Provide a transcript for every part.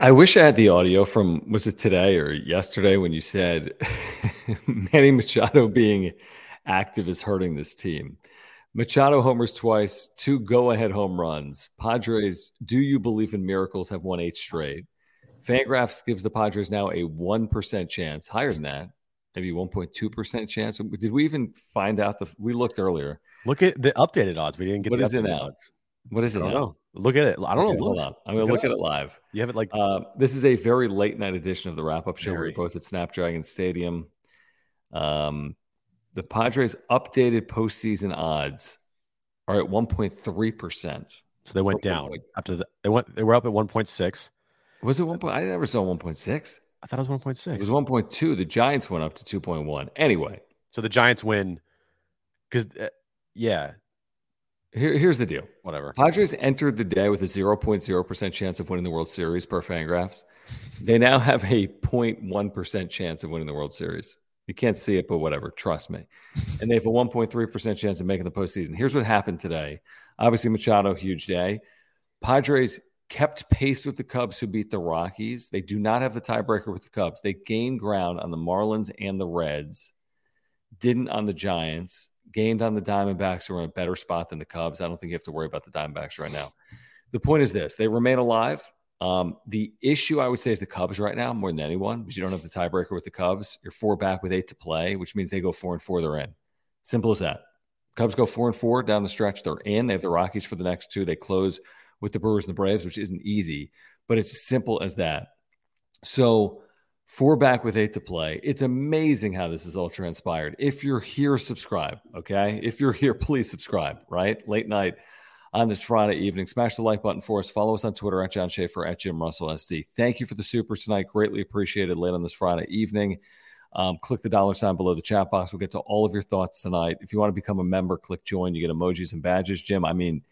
I wish I had the audio from was it today or yesterday when you said Manny Machado being active is hurting this team. Machado homers twice, two go-ahead home runs. Padres, do you believe in miracles? Have won eight straight. Fangraphs gives the Padres now a one percent chance, higher than that, maybe one point two percent chance. Did we even find out the? We looked earlier. Look at the updated odds. We didn't get What the is it now? odds. What is it I don't know. Look at it. I don't Okay, know. Hold on. I'm going to Look look at it live. You have it like Uh, this is a very late night edition of the wrap up show. Very. We're both at Snapdragon Stadium. Um, the Padres' updated postseason odds are at 1.3%. so they went down after the, they went they were up at 1.6. Was it 1. point- I never saw 1.6. I thought it was 1.6. It was 1.2. The Giants went up to 2.1. Anyway, so the Giants win because uh, yeah, here, here's the deal. whatever. Padres entered the day with a 0.0% chance of winning the World Series per Fangraphs. They now have a 0.1% chance of winning the World Series. You can't see it, but whatever. Trust me. And they have a 1.3% chance of making the postseason. Here's what happened today. Obviously, Machado, huge day. Padres kept pace with the Cubs, who beat the Rockies. They do not have the tiebreaker with the Cubs. They gained ground on the Marlins and the Reds, didn't on the Giants, gained on the Diamondbacks, who are in a better spot than the Cubs. I don't think you have to worry about the Diamondbacks right now. The point is this they remain alive. Um, the issue I would say is the Cubs right now more than anyone because you don't have the tiebreaker with the Cubs. You're four back with eight to play, which means they go four and four. They're in. Simple as that. Cubs go four and four down the stretch. They're in. They have the Rockies for the next two. They close with the Brewers and the Braves, which isn't easy, but it's simple as that. So four back with eight to play. It's amazing how this is all transpired. If you're here, subscribe. Okay. If you're here, please subscribe, right? Late night on this Friday evening. Smash the like button for us. Follow us on Twitter at John Schaefer at Jim Russell SD. Thank you for the supers tonight. Greatly appreciated late on this Friday evening. Um, click the dollar sign below the chat box. We'll get to all of your thoughts tonight. If you want to become a member, click join. You get emojis and badges. Jim, I mean,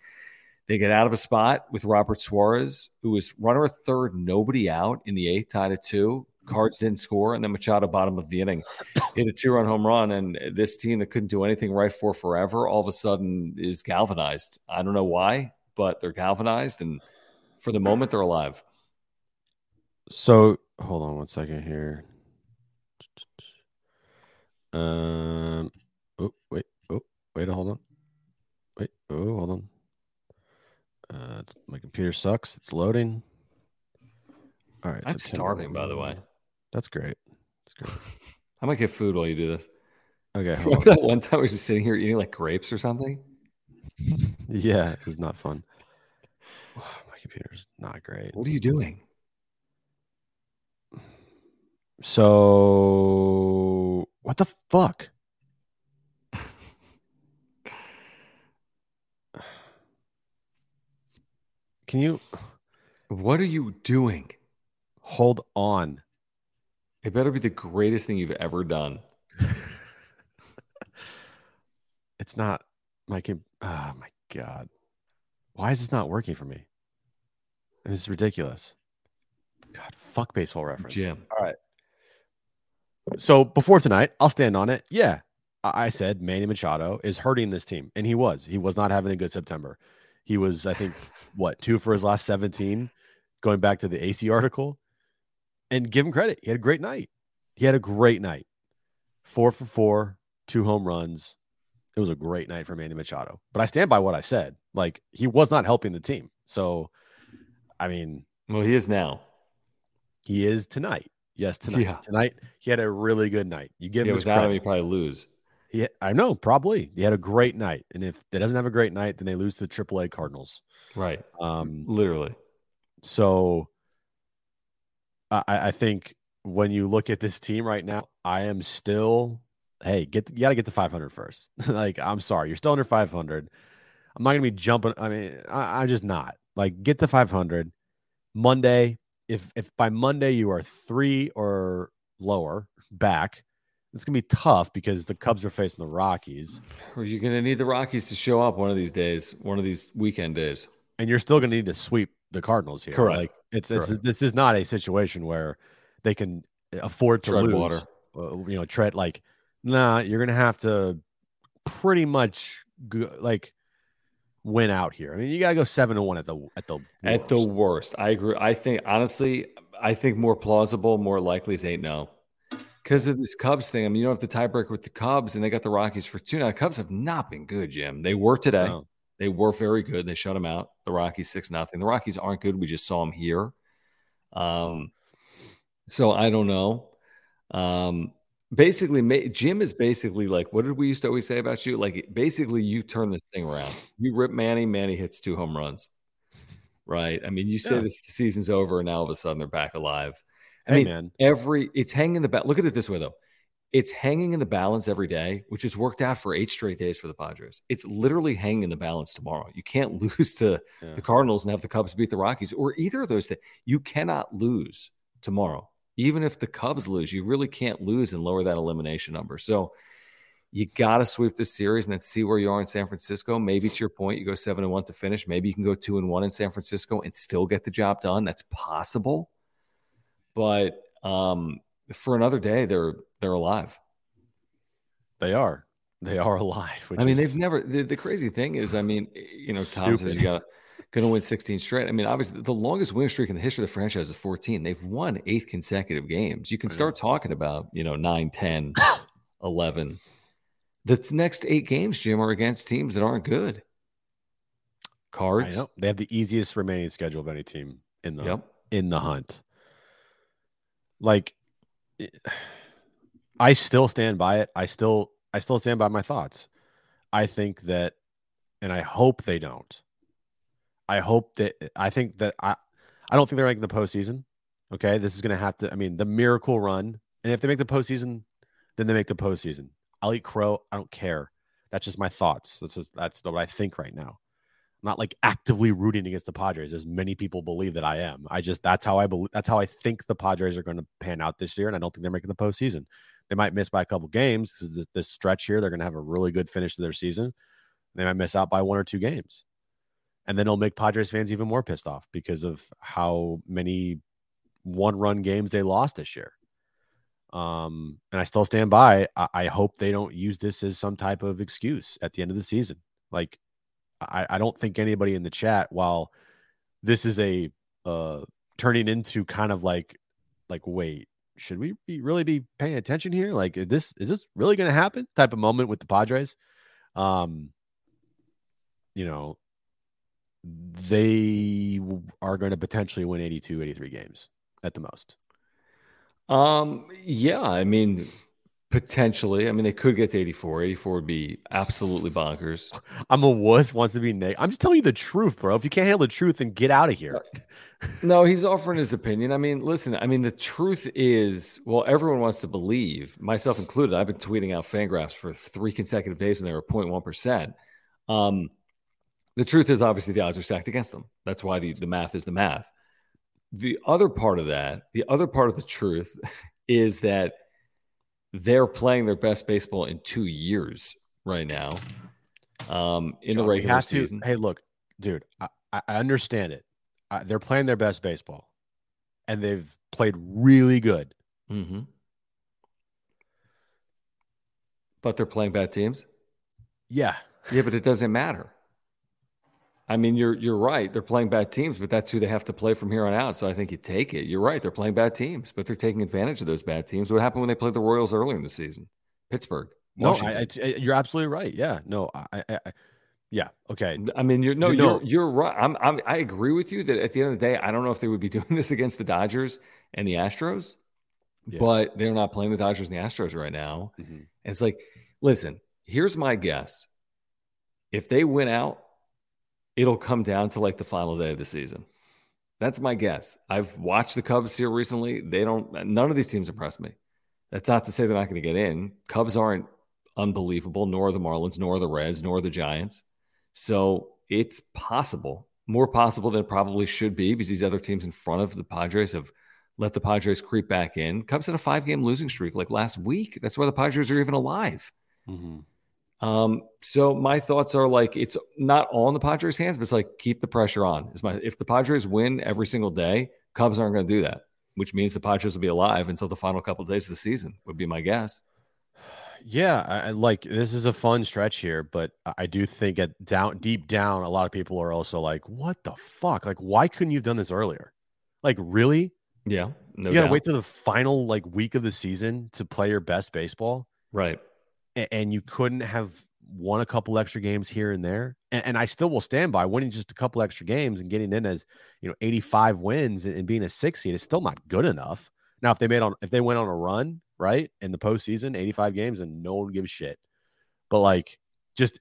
they get out of a spot with Robert Suarez, who was runner third, nobody out in the eighth, tied at two. Cards didn't score, and then Machado, bottom of the inning, hit a two-run home run. And this team that couldn't do anything right for forever, all of a sudden is galvanized. I don't know why, but they're galvanized, and for the moment, they're alive. So hold on one second here. Um. Oh wait. Oh wait. Hold on. Wait. Oh hold on. Uh, my computer sucks. It's loading. All right. I'm September starving, by the way. That's great. That's great. I might get food while you do this. Okay, hold Remember that one time we were just sitting here eating like grapes or something? Yeah, it was not fun. My computer's not great. What are you doing? So what the fuck? Can you What are you doing? hold on? It better be the greatest thing you've ever done. It's not my com- oh my god. Why is this not working for me? This is ridiculous. God, fuck baseball reference. Jim. All right. So before tonight, I'll stand on it. Yeah. I I said Manny Machado is hurting this team, and he was. He was not having a good September. He was, I think, what, two for his last 17, going back to the Acee article. And give him credit. He had a great night. He had a great night. Four for four, two home runs. It was a great night for Manny Machado. But I stand by what I said. Like, he was not helping the team. So, I mean, Well, he is now. he is tonight. Yes, tonight. Yeah. Tonight, he had a really good night. You give Yeah, him his without him, credit. you probably lose. He, I know, probably. He had a great night. And if they doesn't have a great night, then they lose to the AAA Cardinals. Right. Um, Literally. so I, I think when you look at this team right now, I am still, hey, get you got to get to 500 first. like, I'm sorry, you're still under 500. I'm not gonna be jumping. I mean, I, I'm just not. Like, get to 500 Monday. If if by Monday you are three or lower back, it's gonna be tough because the Cubs are facing the Rockies, Or you're going to need the Rockies to show up one of these days, one of these weekend days. and you're still gonna need to sweep the Cardinals here. Correct. Like, it's it's Correct. this is not a situation where they can afford to Tread lose. water. uh, you know, tread like, nah, you're gonna have to pretty much go, like win out here. I mean, you gotta go seven to one at the at the At the worst. worst. I agree. I think, honestly, I think more plausible, more likely is 8 no. Because of this Cubs thing. I mean, you don't have the tiebreaker with the Cubs, and they got the Rockies for two. Now, the Cubs have not been good, Jim. They were today. No. They were very good. They shut them out. The Rockies six nothing. The Rockies aren't good. We just saw them here. Um, so I don't know. Um, basically, Jim is basically like, what did we used to always say about you? Like, basically, you turn this thing around. You rip Manny. Manny hits two home runs. Right. I mean, you say Yeah. this the season's over, and now all of a sudden they're back alive. I Hey mean, man, every it's hanging the bat. look at it this way though it's hanging in the balance every day which has worked out for eight straight days for the padres it's literally hanging in the balance tomorrow you can't lose to Yeah. the cardinals and have the cubs beat the rockies or either of those things you cannot lose tomorrow even if the cubs lose you really can't lose and lower that elimination number so you got to sweep this series and then see where you are in San Francisco. Maybe to your point, you go seven and one to finish. Maybe you can go two and one in San Francisco and still get the job done. That's possible but um, for another day, they're they're alive. they are they are alive. I mean, is, they've never. The, the crazy thing is, I mean, you know, Tom says you got going to win 16 straight. I mean, obviously, the longest winning streak in the history of the franchise is 14. They've won eight consecutive games. You can start talking about, you know, 9, 10, 11. The next eight games, Jim, are against teams that aren't good. Cards. they have the easiest remaining schedule of any team in the Yep. in the hunt. Like, I still stand by it. I still I still stand by my thoughts. I think that, and I hope they don't. I hope that I think that I I don't think they're making the postseason. Okay, this is to have to. I mean, the miracle run, and if they make the postseason, then they make the postseason. I'll eat crow. I don't care. That's just my thoughts. That's just that's what I think right now. I'm not like actively rooting against the Padres, as many people believe that I am. I just that's how I believe. That's how I think the Padres are going to pan out this year, and I don't think they're making the postseason. They might miss by a couple games because this, this stretch here, they're going to have a really good finish to their season. They might miss out by one or two games, and then it'll make Padres fans even more pissed off because of how many one-run games they lost this year. Um, and I still stand by. I, I hope they don't use this as some type of excuse at the end of the season. Like, I, I don't think anybody in the chat, while this is a uh turning into kind of like like wait, should we be really be paying attention here? Like is this is this really gonna happen? Type of moment with the Padres. Um, you know, they are going to potentially win 82, 83 games at the most. Um, yeah, I mean, Potentially. I mean, they could get to 84. 84 would be absolutely bonkers. I'm a wuss, wants to be Nick. I'm just telling you the truth, bro. If you can't handle the truth, then get out of here. no, he's offering his opinion. I mean, listen, I mean, the truth is, well, everyone wants to believe, myself included. I've been tweeting out Fangraphs for three consecutive days and they were 0.1%. Um, the truth is, obviously, the odds are stacked against them. That's why the, the math is the math. The other part of that, the other part of the truth is that they're playing their best baseball in two years right now. Um, in John, the regular season. To, hey, look, dude, I, I understand it. I, they're playing their best baseball, and they've played really good. Mm-hmm. But they're playing bad teams. Yeah, yeah, but it doesn't matter. I mean, you're you're right. They're playing bad teams, but that's who they have to play from here on out. So I think you take it. You're right. They're playing bad teams, but they're taking advantage of those bad teams. What happened when they played the Royals earlier in the season? Pittsburgh. No, I, I, you're absolutely right. Yeah. No, I, I, yeah. Okay. I mean, you're no, you're you're right. I'm, I'm I agree with you that at the end of the day, I don't know if they would be doing this against the Dodgers and the Astros, yeah. but they're not playing the Dodgers and the Astros right now. Mm-hmm. And it's like, listen, here's my guess. If they win out it'll come down to like the final day of the season. That's my guess. I've watched the Cubs here recently. They don't, none of these teams impress me. That's not to say they're not going to get in. Cubs aren't unbelievable, nor the Marlins, nor the Reds, nor the Giants. So it's possible, more possible than it probably should be because these other teams in front of the Padres have let the Padres creep back in. Cubs had a five game losing streak like last week. That's why the Padres are even alive. Mm-hmm. Um, so my thoughts are like it's not all in the Padres' hands, but it's like keep the pressure on. Is my if the Padres win every single day, Cubs aren't going to do that, which means the Padres will be alive until the final couple of days of the season. Would be my guess. Yeah, I, like this is a fun stretch here, but I do think at down deep down, a lot of people are also like, "What the fuck? Like, why couldn't you have done this earlier? Like, really? Yeah, no you gotta doubt. wait to the final like week of the season to play your best baseball, right? And you couldn't have won a couple extra games here and there. And, and, I still will stand by winning just a couple extra games and getting in as you know 85 wins and, and, being a six seed is still not good enough. Now, if they made on if they went on a run right in the postseason, 85 games, and no one gives shit. But like just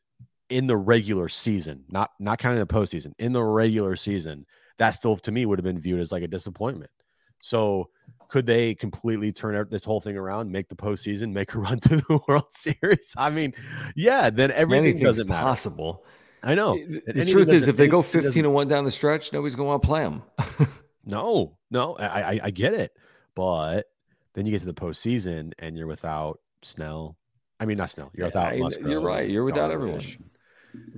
in the regular season, not not counting the postseason, in the regular season, that still to me would have been viewed as like a disappointment. So could they completely turn this whole thing around, make the postseason, make a run to the World Series? I mean, yeah, then everything Anything's doesn't matter. Possible. I know. The, the truth is, if they go fifteen to one down the stretch, nobody's going to want to play them. no, no, I, I, I get it, but then you get to the postseason and you're without Snell. I mean, not Snell. You're without. Musgrove, you're right. You're without everyone.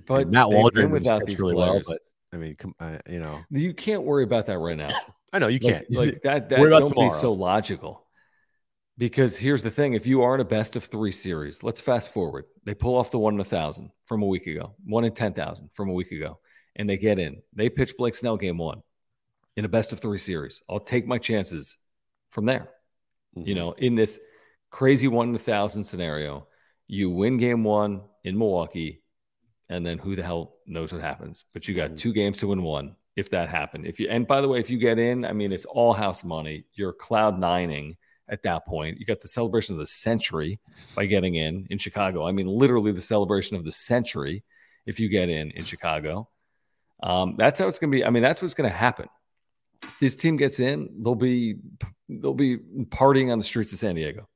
But Matt Waldron without these really players. well. But I mean, come, uh, you know, you can't worry about that right now. I know you can't. Like, like that. that don't tomorrow. be so logical. Because here's the thing: if you are in a best of three series, let's fast forward. They pull off the one in a thousand from a week ago, one in ten thousand from a week ago, and they get in. They pitch Blake Snell game one in a best of three series. I'll take my chances from there. Mm-hmm. You know, in this crazy one in a thousand scenario, you win game one in Milwaukee, and then who the hell knows what happens? But you got mm-hmm. two games to win one if that happened. If you and by the way, if you get in, I mean it's all house money. You're cloud nining at that point. You got the celebration of the century by getting in in Chicago. I mean, literally the celebration of the century if you get in in Chicago. Um, that's how it's going to be. I mean, that's what's going to happen. This team gets in, they'll be they'll be partying on the streets of San Diego.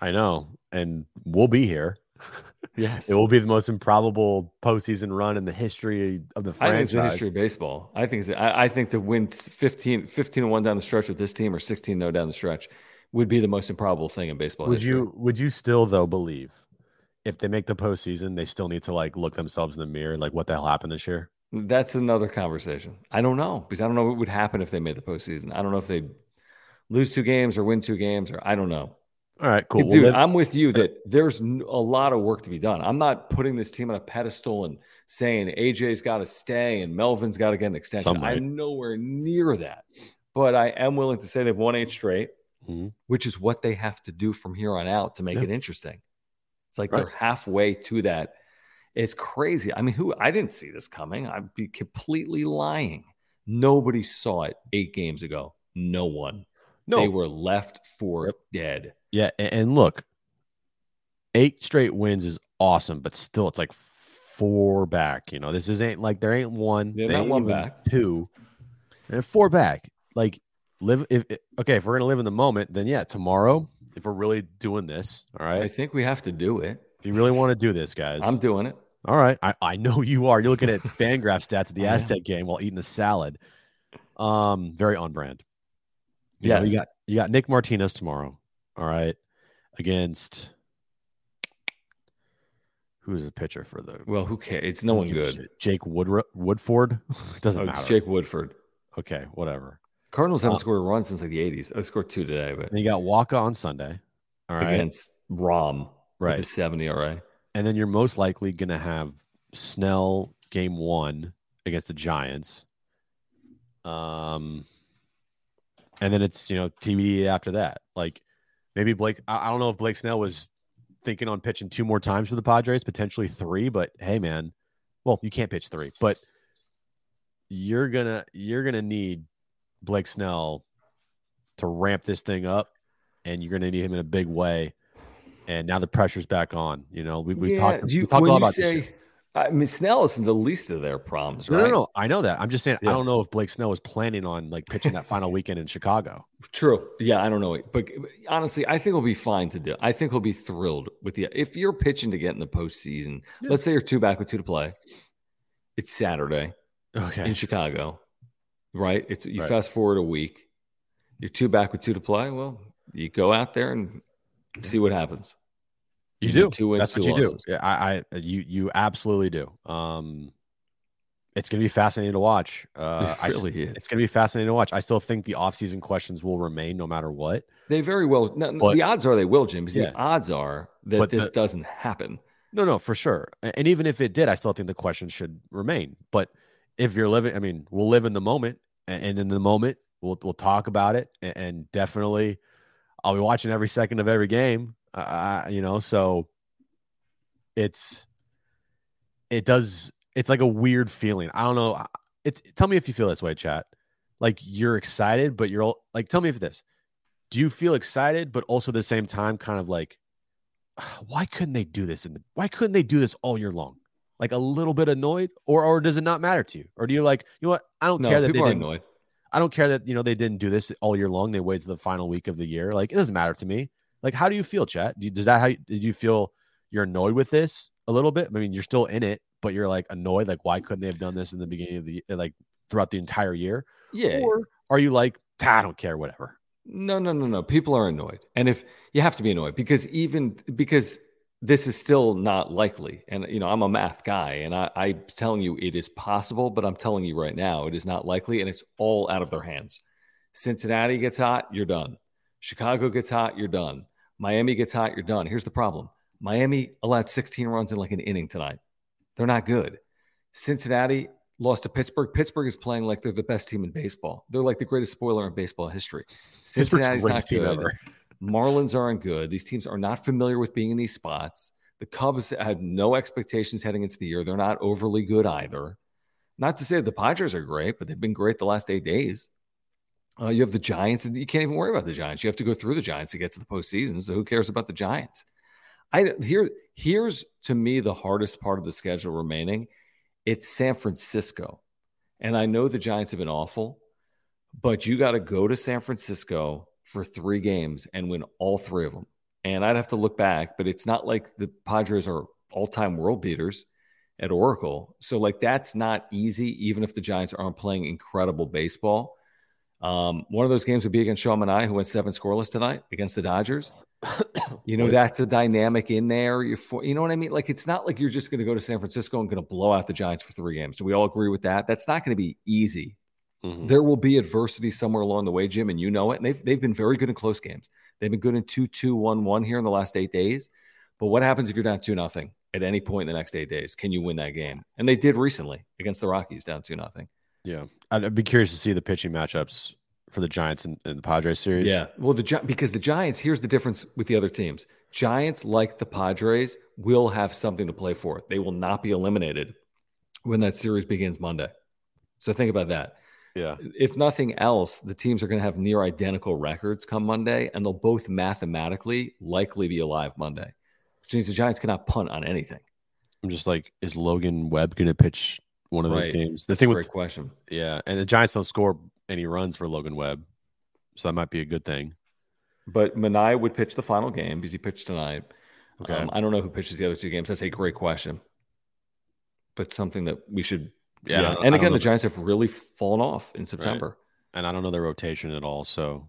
I know, and we'll be here. Yes. It will be the most improbable postseason run in the history of the franchise. I think it's the history of baseball. I think I, I, think to win 15, 15 1 down the stretch with this team or 16 0 down the stretch would be the most improbable thing in baseball. Would history. you would you still though believe if they make the postseason, they still need to like look themselves in the mirror, like what the hell happened this year? That's another conversation. I don't know because I don't know what would happen if they made the postseason. I don't know if they lose two games or win two games or I don't know. All right, cool. Dude, well, I'm with you that there's a lot of work to be done. I'm not putting this team on a pedestal and saying AJ's got to stay and Melvin's got to get an extension. I'm nowhere near that. But I am willing to say they've won eight straight, mm-hmm. which is what they have to do from here on out to make yeah. it interesting. It's like right. they're halfway to that. It's crazy. I mean, who I didn't see this coming. I'd be completely lying. Nobody saw it eight games ago. No one. No. They were left for yep. dead. Yeah, and look, eight straight wins is awesome, but still, it's like four back. You know, this isn't like there ain't one, not ain't one back. two, and four back. Like live if okay, if we're gonna live in the moment, then yeah, tomorrow, if we're really doing this, all right. I think we have to do it. If you really want to do this, guys, I'm doing it. all right. I, I know you are. You're looking at Fangraph stats at the Aztec game while eating a salad. Um, very on brand. Yeah, you got you got Nick Martinez tomorrow. All right, against who's the pitcher for the Well, who cares? It's no one Who gives a good. Jake Woodru- Woodford. Doesn't Oh, matter. Jake Woodford. Okay, whatever. Cardinals haven't Uh, scored a run since like the 80s. I scored two today, but you got Wacha on Sunday. All right, against Rom, right. With a 70 RA. and then you're most likely going to have Snell game one against the Giants. Um, and then it's you know TBD after that. Like maybe Blake. I, I don't know if Blake Snell was thinking on pitching two more times for the Padres, potentially three. But hey, man, well you can't pitch three, but you're gonna you're gonna need Blake Snell to ramp this thing up, and you're gonna need him in a big way. And now the pressure's back on. You know, we we Yeah, talked you- we talked a lot about this say, shit. I mean, Snell is the least of their problems, right? no, no. I know that. I'm just saying. Yeah. I don't know if Blake Snell was planning on like pitching that final weekend in Chicago. True. Yeah, I don't know. But honestly, I think he'll be fine to do. I think he'll be thrilled with the if you're pitching to get in the postseason. Yeah. Let's say you're two back with two to play. It's Saturday Okay. in Chicago, right? It's you Right. fast forward a week. You're two back with two to play. Well, you go out there and see what happens. You You do. two wins, That's what two you losses. do. Yeah, I, I, you, you absolutely do. Um, it's going to be fascinating to watch. Uh, it really is. it's going to be fascinating to watch. I still think the offseason questions will remain no matter what. They very well. No, But- the odds are they will, Jim. Because Yeah. the odds are that But this the- doesn't happen. No, no, for sure. And even if it did, I still think the question should remain. But if you're living, I mean, we'll live in the moment, and in the moment, we'll we'll talk about it, and definitely, I'll be watching every second of every game. Uh, you know, so it's it does. It's like a weird feeling. I don't know. It's tell me if you feel this way, chat. Like you're excited, but you're all like, tell me if this. Do you feel excited, but also at the same time, kind of like, why couldn't they do this? And why couldn't they do this all year long? Like a little bit annoyed, or or does it not matter to you? Or do you like, you know what? I don't No, care that they didn't. annoyed. I don't care that you know they didn't do this all year long. They waited to the final week of the year. Like it doesn't matter to me. Like how do you feel, chat? Do you- Does that how you- did you feel? You're annoyed with this a little bit. I mean, you're still in it, but you're like annoyed. Like why couldn't they have done this in the beginning of the like throughout the entire year? Yeah. Or are you like, "Ah, I don't care, whatever? No, no, no, no. People are annoyed. And if you have to be annoyed because even because this is still not likely. And you know, I'm a math guy and I, I'm telling you it is possible, but I'm telling you right now it is not likely and it's all out of their hands. Cincinnati gets hot, you're done. Chicago gets hot, you're done. Miami gets hot, you're done. Here's the problem. Miami allowed 16 runs in like an inning tonight. They're not good. Cincinnati lost to Pittsburgh. Pittsburgh is playing like they're the best team in baseball. They're like the greatest spoiler in baseball history. Cincinnati's not good. ever. Marlins aren't good. These teams are not familiar with being in these spots. The Cubs had no expectations heading into the year. They're not overly good either. Not to say the Padres are great, but they've been great the last eight days. Uh, you have the Giants, and you can't even worry about the Giants. You have to go through the Giants to get to the postseason. So who cares about the Giants? I here here's to me the hardest part of the schedule remaining. It's San Francisco, and I know the Giants have been awful, but you got to go to San Francisco for three games and win all three of them. And I'd have to look back, but it's not like the Padres are all-time world beaters at Oracle. So like that's not easy, even if the Giants aren't playing incredible baseball. Um, one of those games would be against Sean Manaea, who went seven scoreless tonight against the Dodgers. You know, that's a dynamic in there. You're for, you know what I mean? Like, it's not like you're just going to go to San Francisco and going to blow out the Giants for three games. Do we all agree with that? That's not going to be easy. Mhm. There will be adversity somewhere along the way, Jim, and you know it. And they've, they've been very good in close games. They've been good in 2 2 1 1 here in the last eight days. But what happens if you're down 2 nothing at any point in the next eight days? Can you win that game? And they did recently against the Rockies down 2 nothing. Yeah, I'd, I'd be curious to see the pitching matchups for the Giants and, and the Padres series. Yeah. Well, the Gi- because the Giants, here's the difference with the other teams. Giants, like the Padres, will have something to play for. They will not be eliminated when that series begins Monday. So think about that. yeah, If nothing else, the teams are going to have near identical records come Monday, and they'll both mathematically likely be alive Monday. which means the Giants cannot punt on anything. I'm just like, is Logan Webb going to pitch one of those Right. games? The That's thing a with great question. yeah, and the Giants don't score any runs for Logan Webb, so that might be a good thing. But Manaea would pitch the final game because he pitched tonight. Okay. Um, I don't know who pitches the other two games. That's a great question, but something that we should. Yeah, Yeah, and again, the the- Giants have really fallen off in September. and I don't know their rotation at all, so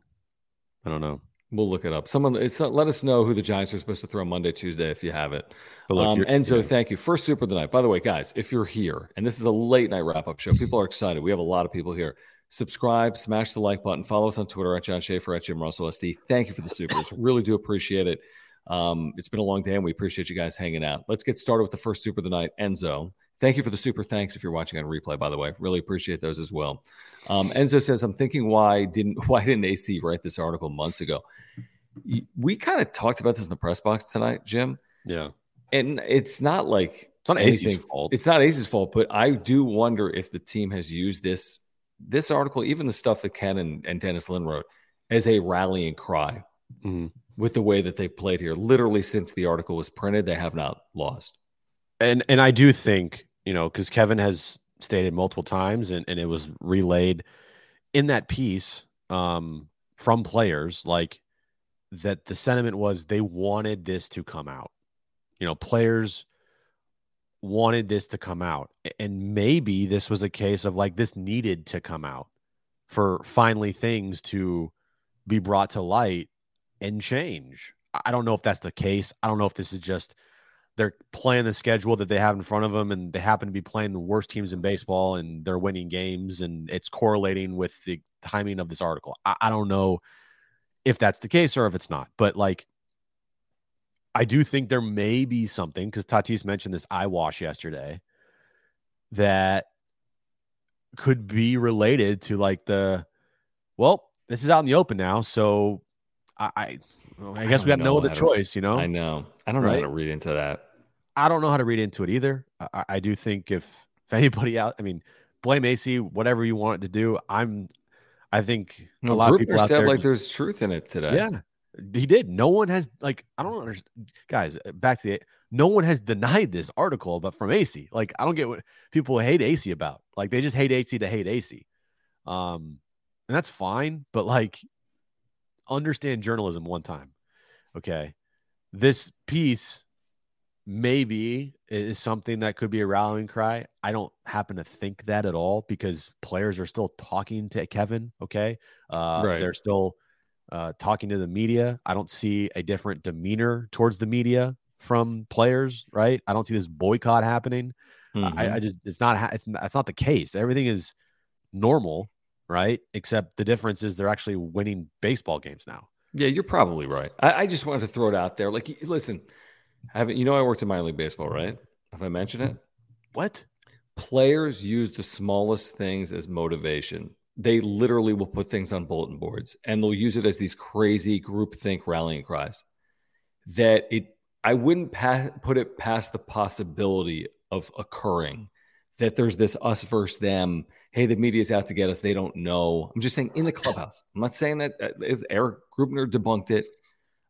I don't know. We'll look it up. Someone, it's, let us know who the Giants are supposed to throw Monday, Tuesday, if you have it. Look, um, Enzo, yeah. thank you. First super of the night. By the way, guys, if you're here and this is a late night wrap up show, people are excited. We have a lot of people here. Subscribe, smash the like button, follow us on Twitter at John Schaefer at Jim Russell SD. Thank you for the supers. really do appreciate it. Um, it's been a long day and we appreciate you guys hanging out. Let's get started with the first super of the night, Enzo. Thank you for the super thanks if you're watching on replay, by the way. Really appreciate those as well. Um, Enzo says, I'm thinking why didn't why didn't Acee write this article months ago? We kind of talked about this in the press box tonight, Jim. Yeah, And it's not like it's not Acee's fault. It's not Acee's fault, but I do wonder if the team has used this this article, even the stuff that Ken and, and Dennis Lin wrote, as a rallying cry Mhm. with the way that they played here. Literally, since the article was printed, they have not lost. And and I do think you know because Kevin has stated multiple times, and and it was relayed in that piece um, from players like that. The sentiment was they wanted this to come out. You know, players wanted this to come out, and maybe this was a case of like this needed to come out for finally things to be brought to light and change. I- I don't know if that's the case. I don't know if this is just they're playing the schedule that they have in front of them and they happen to be playing the worst teams in baseball and they're winning games and it's correlating with the timing of this article. I, I don't know if that's the case or if it's not, but like I do think there may be something because Tatis mentioned this eye wash yesterday that could be related to like the well, this is out in the open now, so I I, I guess we got don't no other how to- choice, you know. I know. I don't know Right? how to read into that. I don't know how to read into it either. I- I, I do think if if anybody out, I mean, blame Acee, whatever you want it to do. I'm, I think a lot of people out said there. like just- there's truth in it today. yeah, he did. No one has like I don't understand, guys. uh, Back to the no one has denied this article, but from Acee, like I don't get what people hate Acee about. Like they just hate Acee to hate Acee, um, and that's fine. But like, understand journalism one time, okay? This piece maybe is something that could be a rallying cry. I don't happen to think that at all because players are still talking to Kevin. Okay, uh, Right. they're still uh, talking to the media. I don't see a different demeanor towards the media from players. Right? I don't see this boycott happening. Mhm. I, I just it's not it's not, it's not the case. Everything is normal, right? Except the difference is they're actually winning baseball games now. Yeah, you're probably right. I, I just wanted to throw it out there. Like, listen, haven't you know I worked in minor league baseball, right? Have I mentioned it? What? Players use the smallest things as motivation. They literally will put things on bulletin boards and they'll use it as these crazy groupthink rallying cries. That it, I wouldn't pa- put it past the possibility of occurring. That there's this us versus them. Hey, the media's out to get us. They don't know. I'm just saying in the clubhouse. I'm not saying that uh, Erik Greupner debunked it.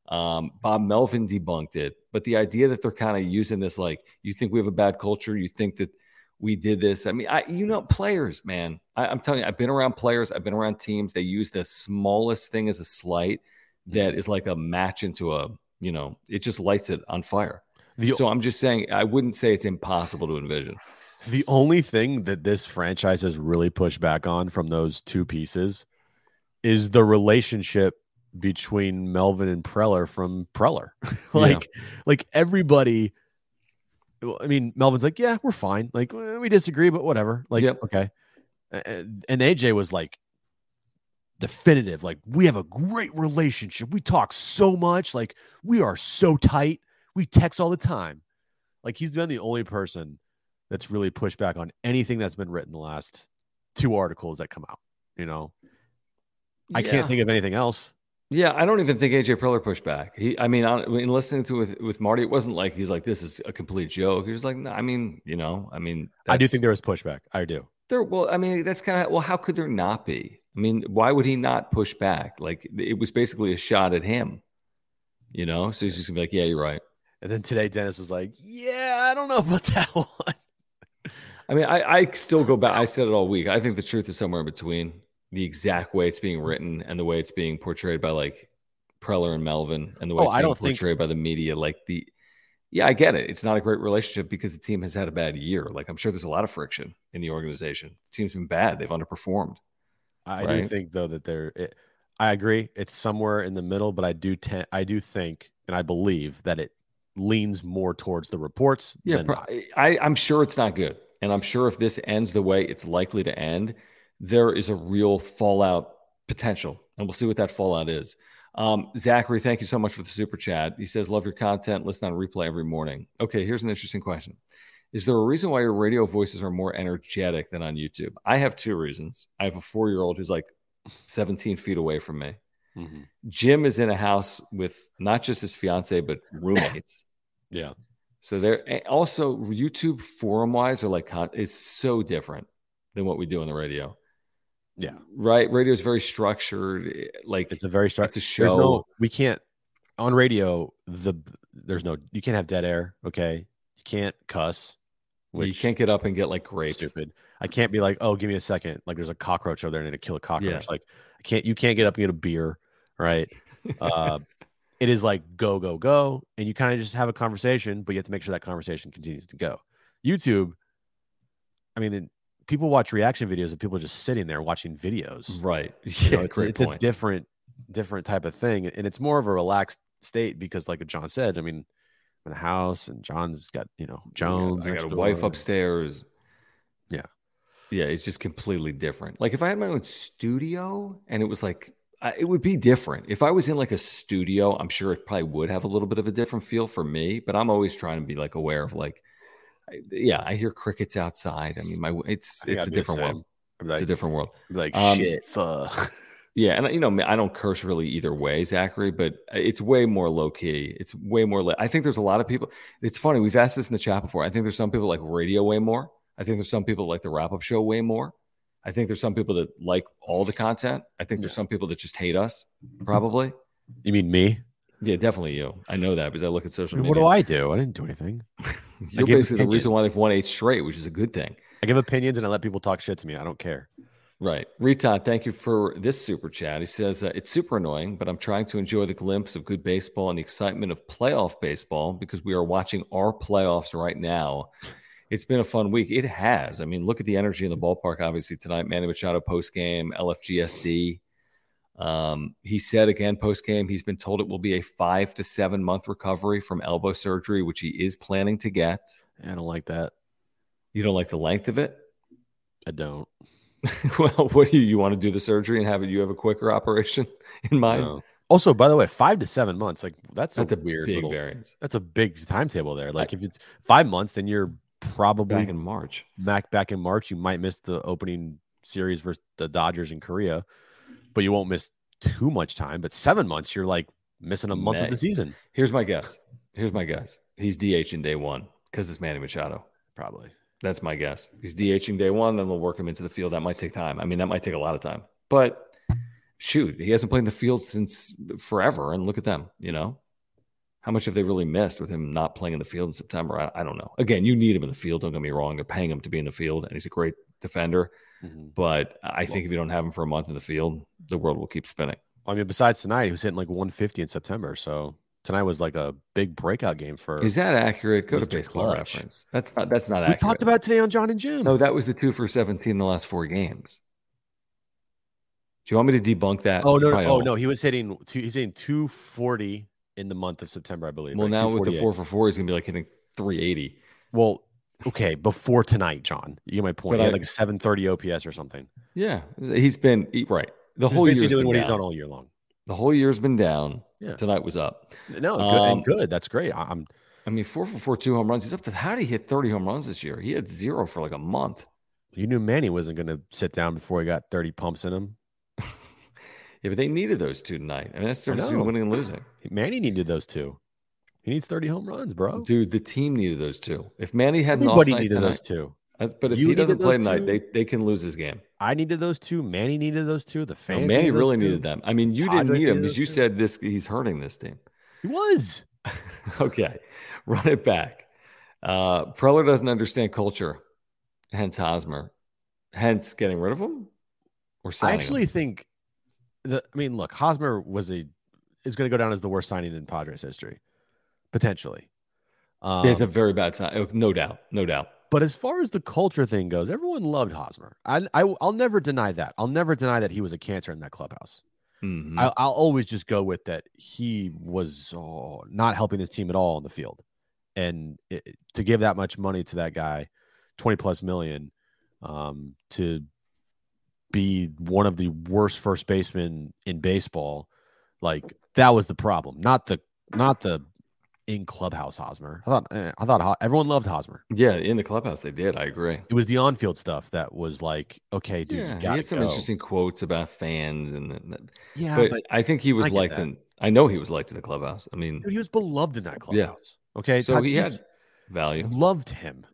Um, Bob Melvin debunked it. But the idea that they're kind of using this, like, you think we have a bad culture, you think that we did this. I mean, I you know, players, man. I, I'm telling you, I've been around players, I've been around teams. They use the smallest thing as a slight that is like a match into a, you know, it just lights it on fire. The so I'm just saying, I wouldn't say it's impossible to envision. The only thing that this franchise has really pushed back on from those two pieces is the relationship between Melvin and Preller from Preller. like, like everybody. I mean, Melvin's like, yeah, we're fine. Like, we disagree, but whatever. Like, Yep. okay. And AJ was like, definitive. Like, we have a great relationship. We talk so much. Like, we are so tight. We text all the time. Like, he's been the only person that's really pushed back on anything that's been written the last two articles that come out. You know, I Yeah. can't think of anything else. Yeah, I don't even think AJ Preller pushed back. He, I mean, I mean, listening to with with Marty, it wasn't like he's like this is a complete joke. He was like, no, I mean, you know, I mean, I do think there was pushback. I do. there. Well, I mean, that's kind of well. How could there not be? I mean, why would he not push back? Like it was basically a shot at him, you know. So he's just gonna be like, yeah, you're right. And then today, Dennis was like, "Yeah, I don't know about that one." I mean, I, I still go back. I said it all week. I think the truth is somewhere in between the exact way it's being written and the way it's being portrayed by like Preller and Melvin and the way Oh, it's I being don't think- portrayed by the media. Like the, yeah, I get it. It's not a great relationship because the team has had a bad year. Like I'm sure there's a lot of friction in the organization. The team's been bad. They've underperformed. I do Right. think though that there, it, I agree. It's somewhere in the middle, but I do tend, I do think, and I believe that it leans more towards the reports. Yeah, than pro- I, I'm sure it's not good. And I'm sure if this ends the way it's likely to end, there is a real fallout potential. And we'll see what that fallout is. Um, Zachary, thank you so much for the super chat. He says, Love your content. Listen on replay every morning. Okay, here's an interesting question Is there a reason why your radio voices are more energetic than on YouTube? I have two reasons. I have a four year old who's like 17 feet away from me. Mhm. Jim is in a house with not just his fiance, but roommates. Yeah. So there also YouTube forum wise or like is so different than what we do on the radio. Yeah. Right. Radio is very structured. eh, Like It's a very structured show. no, we can't on radio. The there's no, you can't have dead air. Okay, you can't cuss. you can't get up and get like grapes. stupid. I can't be like, oh, give me a second. Like there's a cockroach over there and I need to kill a cockroach. Yeah. Like I can't. You can't get up and get a beer, right? uh, it is like go go go, and you kind of just have a conversation, but you have to make sure that conversation continues to go. YouTube, I mean, people watch reaction videos of people are just sitting there watching videos. Right. You Yeah. know, it's, it's a different different type of thing, and it's more of a relaxed state because, like John said, I mean, I'm in a house, and John's got you know Jones. Got, I got a wife upstairs. Yeah. Yeah. It's just completely different. Like if I had my own studio and it was like, I, it would be different. If I was in like a studio, I'm sure it probably would have a little bit of a different feel for me, but I'm always trying to be like aware of like, I- yeah, I hear crickets outside. I mean, my, it's, it's a different world. I'd It's a different world. Like Um, shit. Fuck. Yeah, and you know, I don't curse really either way, Zachary, but it's way more low key. It's way more. li- I think there's a lot of people. It's funny. We've asked this in the chat before. I think there's some people like radio way more. I think there's some people like the wrap up show way more. I think there's some people that like all the content. I think there's some people that just hate us, probably. You mean me? Yeah, definitely you. I know that because I look at social media. What do I do? I didn't do anything. You're basically the reason why they've won eight straight, which is a good thing. I give opinions and I let people talk shit to me. I don't care. Right. Riton, thank you for this super chat. He says, uh, It's super annoying, but I'm trying to enjoy the glimpse of good baseball and the excitement of playoff baseball because we are watching our playoffs right now. It's been a fun week. It has. I mean, look at the energy in the ballpark, obviously, tonight. Manny Machado post game, LFGSD. Um, he said again post game, he's been told it will be a five to seven month recovery from elbow surgery, which he is planning to get. I don't like that. You don't like the length of it? I don't. well, what do you, you want to do the surgery and have it? You have a quicker operation in mind? No. Also, by the way, five to seven months, like that's, That's a, a weird big little, variance. That's a big timetable there. Like if it's five months, then you're probably Back in March. back back in March. You might miss the opening series versus the Dodgers in Korea, but you won't miss too much time. But seven months, you're like missing a month May. of the season. Here's my guess. Here's my guess. He's DH in day one because it's Manny Machado. Probably. That's my guess. He's DHing day one, then we'll work him into the field. That might take time. I mean, that might take a lot of time. But shoot, he hasn't played in the field since forever. And look at them, you know? How much have they really missed with him not playing in the field in September? I, I don't know. Again, you need him in the field. Don't get me wrong. They're paying him to be in the field, and he's a great defender. Mhm. But I think if you don't have him for a month in the field, the world will keep spinning. I mean, besides tonight, he was hitting like 150 in September. So tonight was like a big breakout game for. Is that accurate? Go to baseball Clutch. reference. That's not that's not accurate. we accurate. talked about today on John and Jim. no, that was the two for 17 in the last four games. Do you want me to debunk that? oh no, no, oh no, he was hitting. Two, he's hitting 240 in the month of September, I believe. Well, right? now with the four for four, he's gonna be like hitting 380. Well, okay, before tonight, John. You get my point. But he had like 730 OPS or something. Yeah, he's been right. The He's whole year's doing been what he's done all year long. The whole year's been down. Yeah. Tonight was up. No, good Um, and good. That's great. I- I'm I mean, four for four, two home runs. He's up to how did he hit 30 home runs this year? He had zero for like a month. you knew Manny wasn't going to sit down before he got 30 pumps in him. Yeah, but they needed those two tonight. I mean, that's the difference between winning and losing. Manny needed those two. He needs 30 home runs, bro. Dude, the team needed those two. If Manny had an off night needed tonight, those two. that's, but if You he doesn't play tonight, they, they can lose his game. I needed those two. Manny needed those two. The No, fans. Manny needed really two. needed them. I mean, you didn't need him because you two. said this. He's hurting this team. He was. okay, run it back. Uh, Preller doesn't understand culture, hence Hosmer, hence getting rid of him. Or selling? I actually think the. I mean, look, Hosmer was a is going to go down as the worst signing in Padres history, potentially. Um, it's a very bad sign, oh, no doubt, no doubt. But as far as the culture thing goes, everyone loved Hosmer. I, I will never deny that. I'll never deny that he was a cancer in that clubhouse. Mm-hmm. I, will always just go with that. He was oh, not helping his team at all on the field, and it, to give that much money to that guy, twenty plus million, um, to be one of the worst first basemen in baseball, like that was the problem. Not the not the in clubhouse Hosmer. I thought eh, I thought everyone loved Hosmer. Yeah, in the clubhouse they did. I agree. It was the on-field stuff that was like, okay, dude, yeah, he had some go. interesting quotes about fans, and yeah, but, but I think he was liked that. in. I know he was liked in the clubhouse. I mean, dude, he was beloved in that clubhouse. Okay, so he had Tatis value. loved him.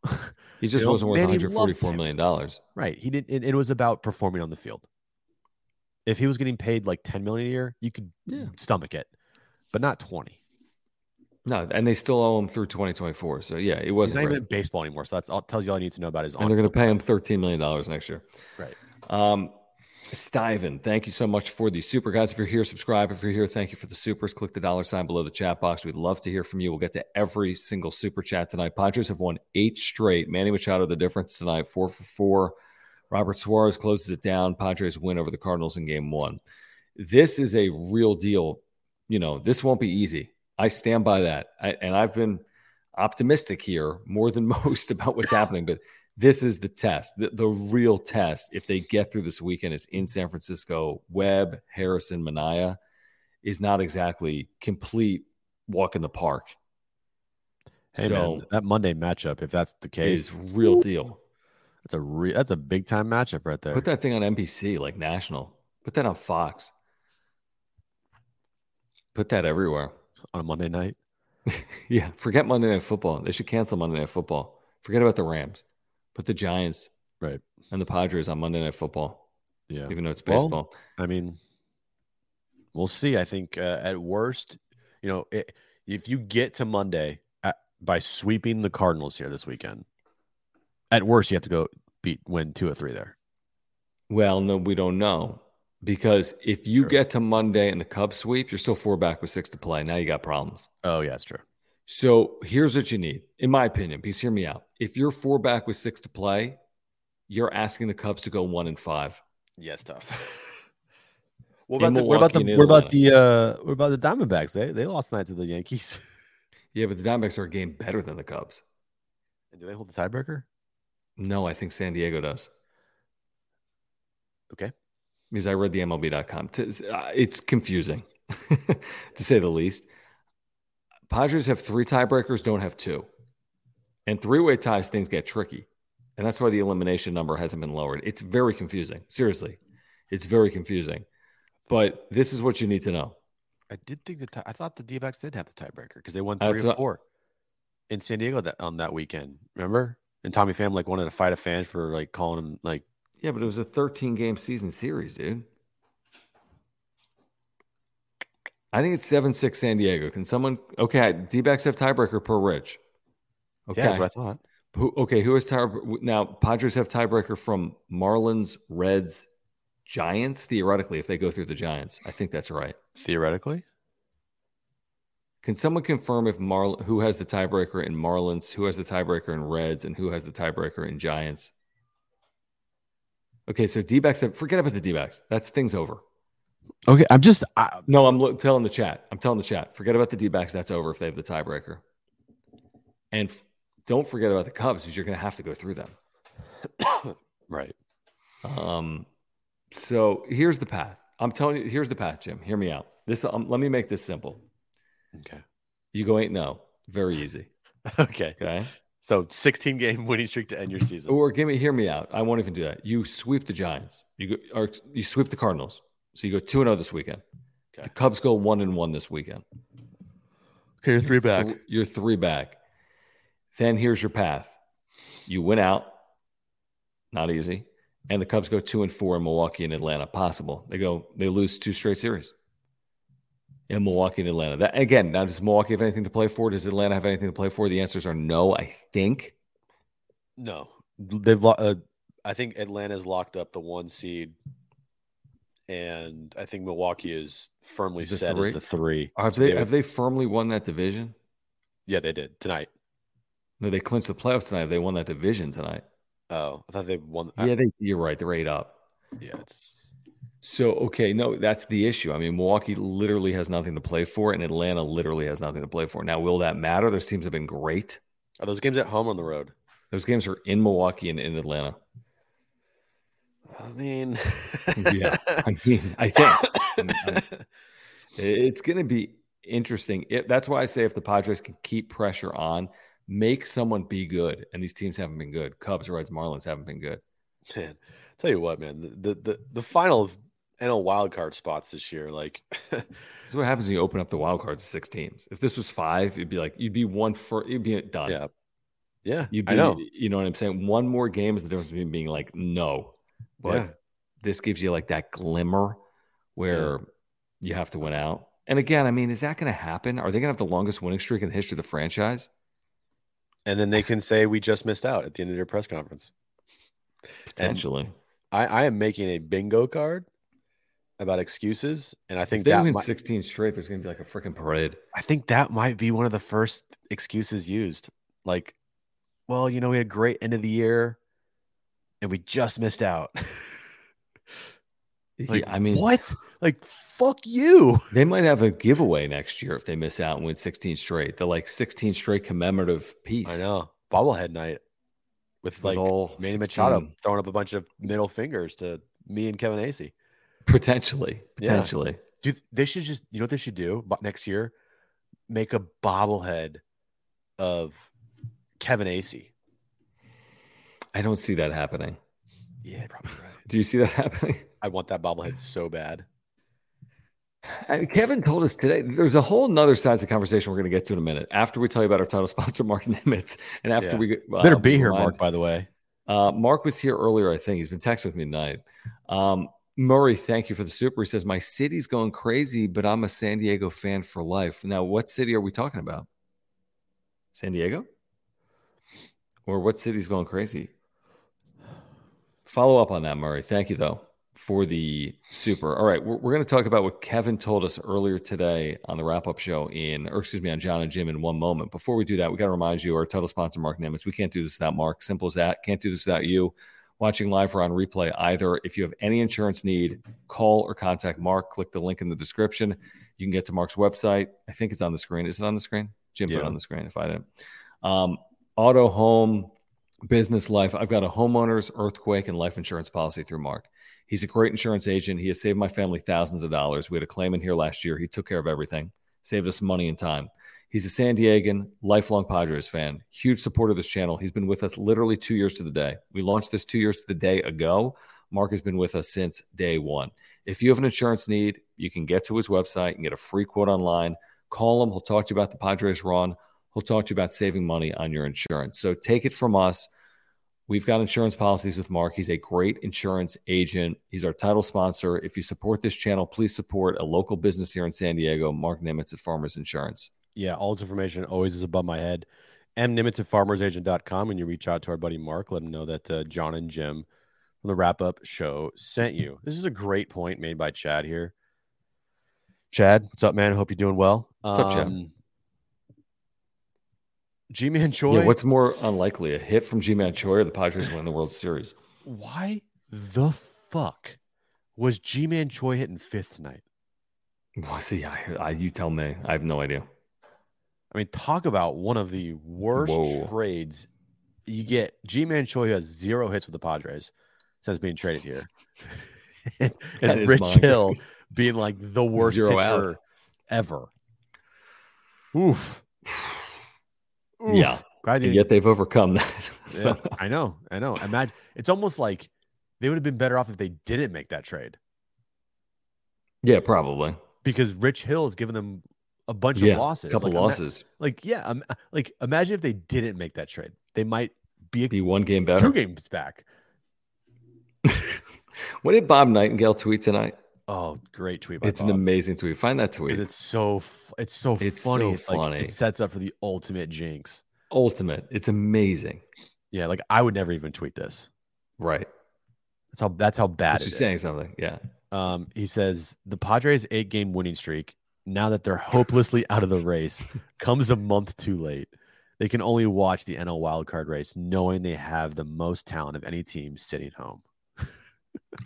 He just You know, wasn't worth man, one he hundred loved forty-four him. million dollars. right. He did. It, it was about performing on the field. If he was getting paid like ten million a year, you could Yeah. stomach it, but not twenty. No, and they still owe him through twenty twenty-four. So yeah, it wasn't. He's not even in baseball anymore. So that's all tells you all you need to know about his. And they're going to pay him thirteen million dollars next year. Right. Um, Stiven, thank you so much for the super guys. If you're here, subscribe. If you're here, thank you for the supers. Click the dollar sign below the chat box. We'd love to hear from you. We'll get to every single super chat tonight. Padres have won eight straight. Manny Machado, the difference tonight, four for four. Robert Suarez closes it down. Padres win over the Cardinals in game one. This is a real deal. You know, this won't be easy. I stand by that. I, and I've been optimistic here more than most about what's happening, but this is the test. The, the real test, if they get through this weekend, is in San Francisco. Webb, Harrison, Manaea is not exactly complete walk in the park. Hey so man, that Monday matchup, if that's the case, is real deal. that's a re- that's a big time matchup right there. Put that thing on NBC, like national. Put that on Fox. Put that everywhere. on a Monday night. Yeah, forget Monday Night Football. They should cancel Monday Night Football. Forget about the Rams. Put the Giants Right. and the Padres on Monday Night Football, Yeah. even though it's Well, baseball. I mean, we'll see. I think uh, at worst, you know, it, if you get to Monday at, by sweeping the Cardinals here this weekend, at worst you have to go beat win two or three there. Well, no, we don't know because if you Sure. get to Monday and the Cubs sweep, you're still four back with six to play. Now you got problems. Oh yeah, it's true. So here's what you need, in my opinion. Please hear me out. If you're four back with six to play, you're asking the Cubs to go one and five. Yeah, tough. what about the what about the what about the uh what about the Diamondbacks? They they lost tonight to the Yankees. Yeah, but the Diamondbacks are a game better than the Cubs. Do they hold the tiebreaker? No, I think San Diego does. Okay. Because I read the MLB.com. Uh, It's confusing, to say the least. Padres have three tiebreakers, don't have two. And three way ties, things get tricky. And that's why the elimination number hasn't been lowered. It's very confusing. Seriously, it's very confusing. But this is what you need to know. I did think that I thought the D-backs did have the tiebreaker because they won That's three or what- four in San Diego that on that weekend. Remember? And Tommy Pham like wanted to fight a fan for like calling him like Yeah, but it was a 13 game season series, dude. I think it's 7 6 San Diego. Can someone, okay, D backs have tiebreaker per Rich. Okay. yeah, that's what I thought. Who, okay, who has tie? Now, Padres have tiebreaker from Marlins, Reds, Giants, theoretically, if they go through the Giants. I think that's right. Theoretically, Can someone confirm if Mar who has the tiebreaker in Marlins, who has the tiebreaker in Reds, and who has the tiebreaker in Giants? Okay, so D backs have forget about the D backs. That's things over. Okay. I'm just I, No, I'm lo- telling the chat. I'm telling the chat. Forget about the D backs. That's over if they have the tiebreaker. And f- don't forget about the Cubs because you're going to have to go through them. right. Um, so here's the path. I'm telling you, here's the path, Jim. Hear me out. This, um, let me make this simple. Okay. You go eight, no, very easy. Okay. Okay. So 16 game winning streak to end your season. Or give me, hear me out. I won't even do that. You sweep the Giants. You go, or you sweep the Cardinals. So you go two and zero this weekend. Okay. The Cubs go one and one this weekend. Okay, you're three back. You're three back. Then here's your path. You win out. Not easy. And the Cubs go two and four in Milwaukee and Atlanta. Possible. They go, they lose two straight series. in Milwaukee and Atlanta. That again, now does Milwaukee have anything to play for? Does Atlanta have anything to play for? The answers are no. I think. No, they've. Uh, I think Atlanta's locked up the one seed, and I think Milwaukee is firmly Is set three? as the three. Have So they would- have they firmly won that division? Yeah, they did tonight. No, they clinched the playoffs tonight. They won that division tonight. Oh, I thought they won. Yeah, they, you're right. They're eight up. yeah, it's So okay, no, that's the issue. I mean, Milwaukee literally has nothing to play for, and Atlanta literally has nothing to play for. Now, will that matter? Those teams have been great. are those games at home or on the road? Those games are in Milwaukee and in Atlanta. I mean, Yeah, I mean, I think I'm- I'm- it's going to be interesting. It, that's why I say if the Padres can keep pressure on, make someone be good, and these teams haven't been good. Cubs, Reds, Marlins haven't been good. man, tell you what, man, the the the final NL wild card spots this year, like This is what happens when you open up the wild cards to six teams. If this was five, it'd be like you'd be one for you'd be done. yeah, yeah, You'd be, I know. You know what I'm saying? One more game is the difference between being like no, but Yeah. this gives you like that glimmer where you have to win out. And again, I mean, is that going to happen? Are they going to have the longest winning streak in the history of the franchise? And then they can say we just missed out at the end of their press conference. Potentially. I, I am making a bingo card about excuses, and I if think they that win might, 16 straight, there's going to be like a freaking parade. I think that might be one of the first excuses used. Like, well, you know, we had a great end of the year, and we just missed out. like, yeah, I mean, what? Like, fuck you. They might have a giveaway next year if they miss out and win 16 straight. The like 16 straight commemorative piece. I know bobblehead night with like Manny 16 Machado throwing up a bunch of middle fingers to me and Kevin Acee. Potentially. Yeah. Potentially. Dude, they should just you know what they should do next year? Make a bobblehead of Kevin Acee. I don't see that happening. Yeah, probably right. Do you see that happening? I want that bobblehead so bad. And Kevin told us today there's a whole nother side of the conversation we're going to get to in a minute after we tell you about our title sponsor, Marc Nimetz. And after Yeah. we uh, Better be here, Mark, by the way. Uh, Mark was here earlier, I think. He's been texting with me tonight. Um, Murray, thank you for the super. He says, My city's going crazy, but I'm a San Diego fan for life. Now, what city are we talking about? San Diego? Or what city's going crazy? Follow up on that, Murray. Thank you, though, for the super. All right, we're, we're going to talk about what Kevin told us earlier today on the wrap up show in, or excuse me, on John and Jim in one moment. Before we do that, we got to remind you our title sponsor, Marc Nimetz. We can't do this without Mark. Simple as that. Can't do this without you. Watching live or on replay either. If you have any insurance need, call or contact Mark. Click the link in the description. You can get to Mark's website. I think it's on the screen. Is it on the screen? Jim put it on the screen if I didn't. Um, auto, home, business life. I've got a homeowner's, earthquake, and life insurance policy through Mark. He's a great insurance agent. He has saved my family thousands of dollars. We had a claim in here last year. He took care of everything, saved us money and time. He's a San Diegan, lifelong Padres fan, huge supporter of this channel. He's been with us literally two years to the day. We launched this two years to the day ago. Mark has been with us since day one. If you have an insurance need, you can get to his website and get a free quote online. Call him. He'll talk to you about the Padres run. He'll talk to you about saving money on your insurance. So take it from us. We've got insurance policies with Mark. He's a great insurance agent. He's our title sponsor. If you support this channel, please support a local business here in San Diego, Marc Nimetz at Farmers Insurance. Yeah, all this information always is above my head. M Nimetz at farmersagent.com. When you reach out to our buddy Mark, let him know that uh, John and Jim from the wrap up show sent you. This is a great point made by Chad here. Chad, what's up, man? Hope you're doing well. What's up, Chad? Ji Man Choi, Yeah, what's more unlikely, a hit from Ji-Man Choi or the Padres win the World Series? why the fuck was Ji Man Choi hitting fifth tonight? Well, see, I, I, you tell me. I have no idea. I mean, talk about one of the worst Whoa. trades. You get Ji Man Choi who has zero hits with the Padres since being traded here. and and Rich mind-blowing. Hill being like the worst Zero pitcher outs. ever. Oof. Oof. Yeah. Glad And yet they've overcome that. so, yeah, I know. I know. Imagine it's almost like they would have been better off if they didn't make that trade yeah, probably. because Rich Hill has given them a bunch Yeah, of losses. A couple Like, ima- losses. like, yeah, um, like imagine if they didn't make that trade. They might be, a, Be one game two games back. What did Bob Nightingale tweet tonight? Oh, great tweet! By It's an amazing tweet. Find that tweet. it's so it's so It's funny. so it's like funny. it sets up for the ultimate jinx. ultimate. It's amazing. Yeah, like I would never even tweet this. Right. That's how that's how bad But it you're is. saying something. Yeah. Um, he says the Padres' eight game winning streak, now that they're hopelessly out of the race, comes a month too late. They can only watch the NL wildcard race knowing they have the most talent of any team sitting home.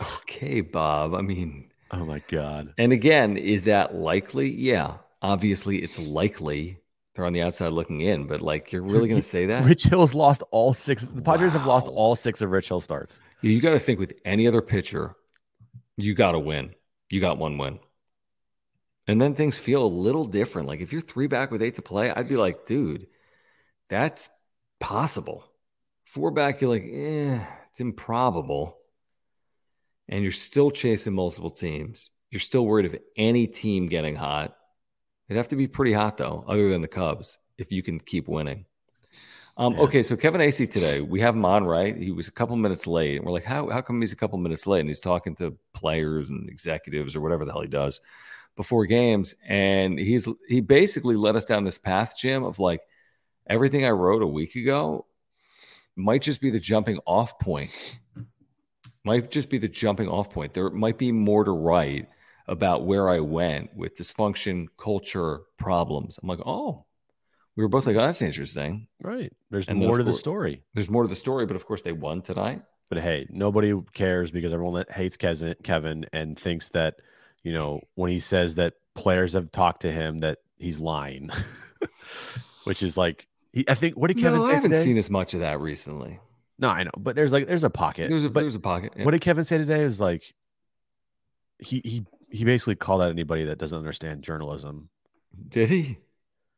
Okay, Bob. I mean, Oh my God. and again, is that likely? Yeah. Obviously, it's likely. They're on the outside looking in, but like, you're really going to say that? Rich Hill's lost all six. The Padres have lost all six of Rich Hill starts. You, you got to think with any other pitcher, you got to win. You got one win. And then things feel a little different. Like if you're three back with eight to play, I'd be like, dude, that's possible. Four back, you're like, eh, it's improbable. And you're still chasing multiple teams. You're still worried of any team getting hot. It'd have to be pretty hot though, other than the Cubs, if you can keep winning. Um, Yeah. Okay, so Kevin Acee today, we have him on, right? He was a couple minutes late. And we're like, how, how come he's a couple minutes late? And he's talking to players and executives or whatever the hell he does before games. And he's he basically led us down this path, Jim, of like everything I wrote a week ago might just be the jumping off point. Might just be the jumping off point. There might be more to write about where I went with dysfunction, culture, problems. I'm like, oh, we were both like, oh, that's interesting. Right. There's And more to the course- story. There's more to the story, but of course they won tonight. But hey, nobody cares because everyone hates Kevin and thinks that, you know, when he says that players have talked to him, that he's lying, which is like, he, I think, what did Kevin no, say I haven't today? seen as much of that recently. No, I know, but there's like, there's a pocket. There's a but there's a pocket. yeah. what did Kevin say today? Was like, he, he, he basically called out anybody that doesn't understand journalism. Did he?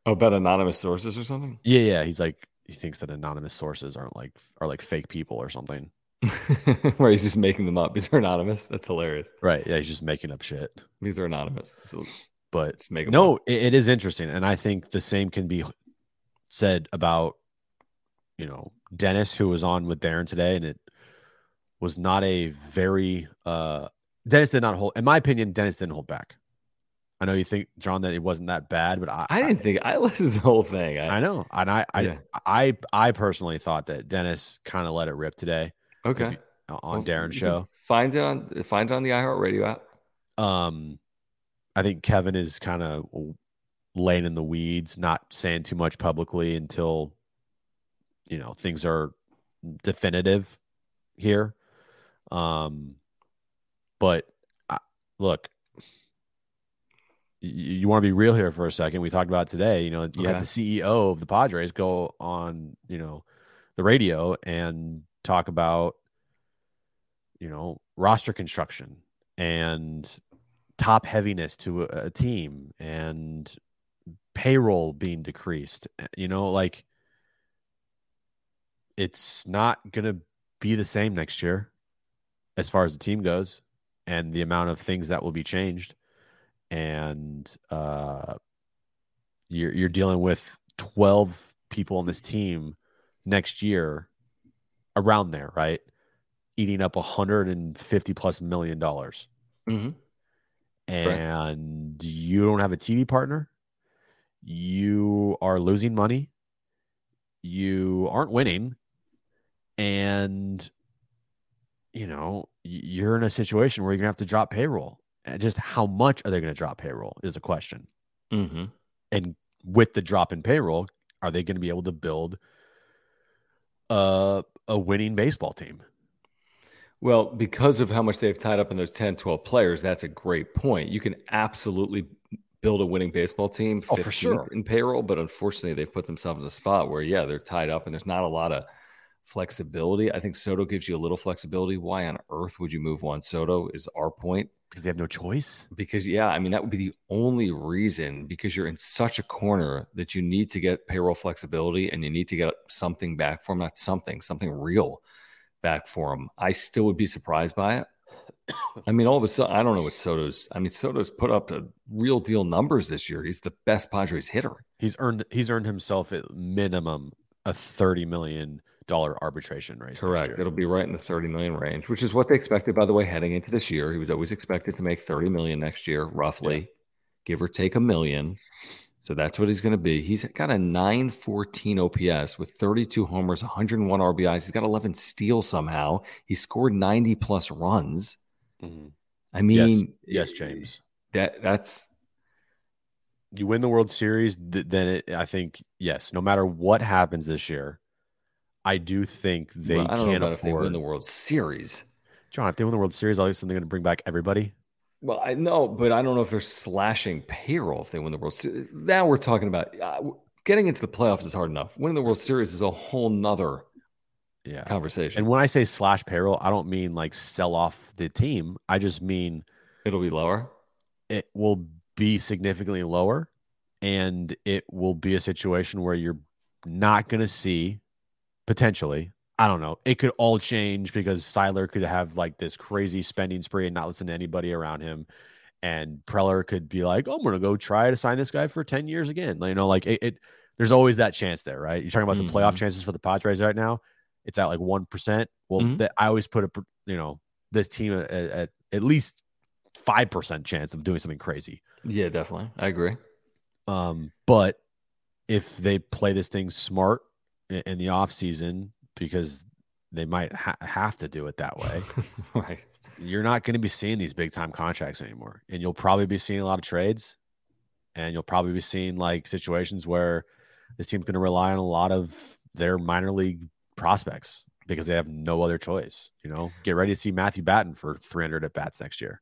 Oh, about anonymous sources or something? Yeah. Yeah. He's like, he thinks that anonymous sources aren't like, are like fake people or something. Where he's just making them up. These are anonymous. That's hilarious. Right. Yeah. He's just making up shit. These are anonymous. So But no, it, it is interesting, and I think the same can be said about you know Dennis, who was on with Darren today, and it was not a very uh Dennis did not hold. In my opinion, Dennis didn't hold back. I know you think John that it wasn't that bad, but I I didn't think I listened to the whole thing. I, I know, and I I, Yeah. I I personally thought that Dennis kind of let it rip today okay. you- on Well, Darren's show. Find it on find it on the iHeartRadio app. Um, I think Kevin is kind of laying in the weeds, not saying too much publicly until you know things are definitive here. Um, but I, look, you, you want to be real here for a second. We talked about today. You know, you Okay. had the CEO of the Padres go on, you know, the radio and talk about, you know, roster construction and top heaviness to a, a team and payroll being decreased. You know, like it's not going to be the same next year as far as the team goes and the amount of things that will be changed. And uh you're you're dealing with 12 people on this team next year around there right? Eating up 150 plus million dollars. Mm-hmm. and you don't have a TV partner, you are losing money, you aren't winning, and you know you're in a situation where you're gonna have to drop payroll. And just how much are they going to drop payroll is a question. Mm-hmm. And with the drop in payroll, are they going to be able to build a a winning baseball team? Well, because of how much they've tied up in those 10, 12 players, that's a great point. You can absolutely build a winning baseball team Oh, for sure. in payroll, but unfortunately, they've put themselves in a spot where, yeah, they're tied up and there's not a lot of flexibility. I think Soto gives you a little flexibility. Why on earth would you move Juan Soto? Is our point. Because they have no choice. Because, yeah, I mean, that would be the only reason because you're in such a corner that you need to get payroll flexibility and you need to get something back for him, not something, something real back for him. I still would be surprised by it. I mean, all of a sudden, I don't know what Soto's. I mean, Soto's put up the real deal numbers this year. He's the best Padres hitter. He's earned he's earned himself at minimum a thirty million dollar arbitration raise. Correct. It'll be right in the 30 million range, which is what they expected, by the way, heading into this year. He was always expected to make 30 million next year, roughly, yeah. give or take a million. So that's what he's going to be. He's got a 914 OPS with 32 homers, 101 RBIs. He's got 11 steals somehow. He scored 90 plus runs. Mm-hmm. I mean, yes, yes, James. That that's you win the World Series, then it, I think yes. No matter what happens this year, I do think they well, can't afford. If they win the World Series, John, if they win the World Series, obviously they're going to bring back everybody. Well, I know, but I don't know if they're slashing payroll if they win the World Series. Now we're talking about uh, getting into the playoffs is hard enough. Winning the World Series is a whole nother yeah. conversation. And when I say slash payroll, I don't mean like sell off the team. I just mean it'll be lower. It will be significantly lower, and it will be a situation where you're not going to see potentially. I don't know. It could all change because Seidler could have like this crazy spending spree and not listen to anybody around him. And Preller could be like, "Oh, I'm going to go try to sign this guy for 10 years again." You know, like it, it there's always that chance there, right? You're talking about mm-hmm. the playoff chances for the Padres right now. It's at like 1%. Well, mm-hmm. I always put a, you know, this team at, at, at least 5% chance of doing something crazy. Yeah, definitely. I agree. Um, but if they play this thing smart in, the off season, because they might ha- have to do it that way, right? You're not going to be seeing these big time contracts anymore, and you'll probably be seeing a lot of trades, and you'll probably be seeing like situations where this team's going to rely on a lot of their minor league prospects because they have no other choice. You know, get ready to see Matthew Batten for 300 at bats next year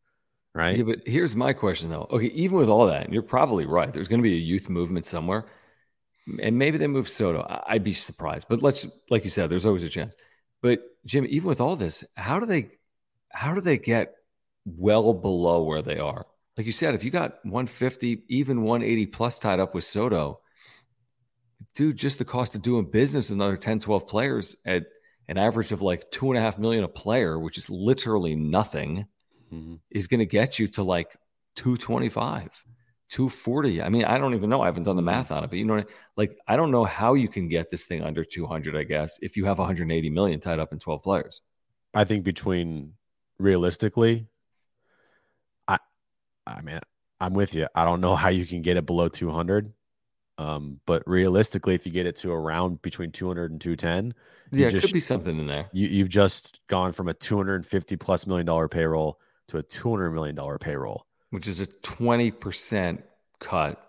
right? Yeah, but here's my question though. Okay, even with all that, and you're probably right. There's going to be a youth movement somewhere, and maybe they move Soto. I'd be surprised, but let's, like you said, there's always a chance. But Jim, even with all this, how do they, how do they get well below where they are? Like you said, if you got 150, even 180 plus tied up with Soto, dude, just the cost of doing business another 10, 12 players at an average of like two and a half million a player, which is literally nothing mm-hmm. is going to get you to like 225, 240. I mean, I don't even know. I haven't done the mm-hmm. math on it, but you know, like, I don't know how you can get this thing under 200, I guess, if you have 180 million tied up in 12 players. I think between realistically, I, I mean, I'm with you. I don't know how you can get it below 200. Um, but realistically, if you get it to around between 200 and 210, yeah, just, it could be something in there. You, you've just gone from a 250 plus million dollar payroll to a $200 million payroll, which is a 20% cut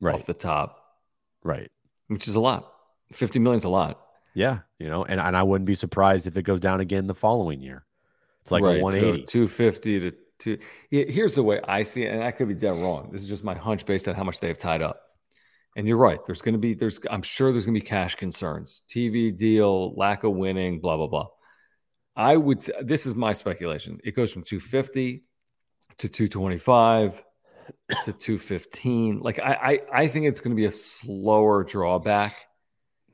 right. off the top. Right. Which is a lot. 50 million is a lot. Yeah. You know, and, and I wouldn't be surprised if it goes down again the following year. It's like right. 180. So 250 to two. Yeah, here's the way I see it, and I could be dead wrong. This is just my hunch based on how much they have tied up. And you're right. There's going to be, there's, I'm sure there's going to be cash concerns, TV deal, lack of winning, blah, blah, blah. I would. This is my speculation. It goes from 250 to 225 to 215. Like I, I, I think it's going to be a slower drawback,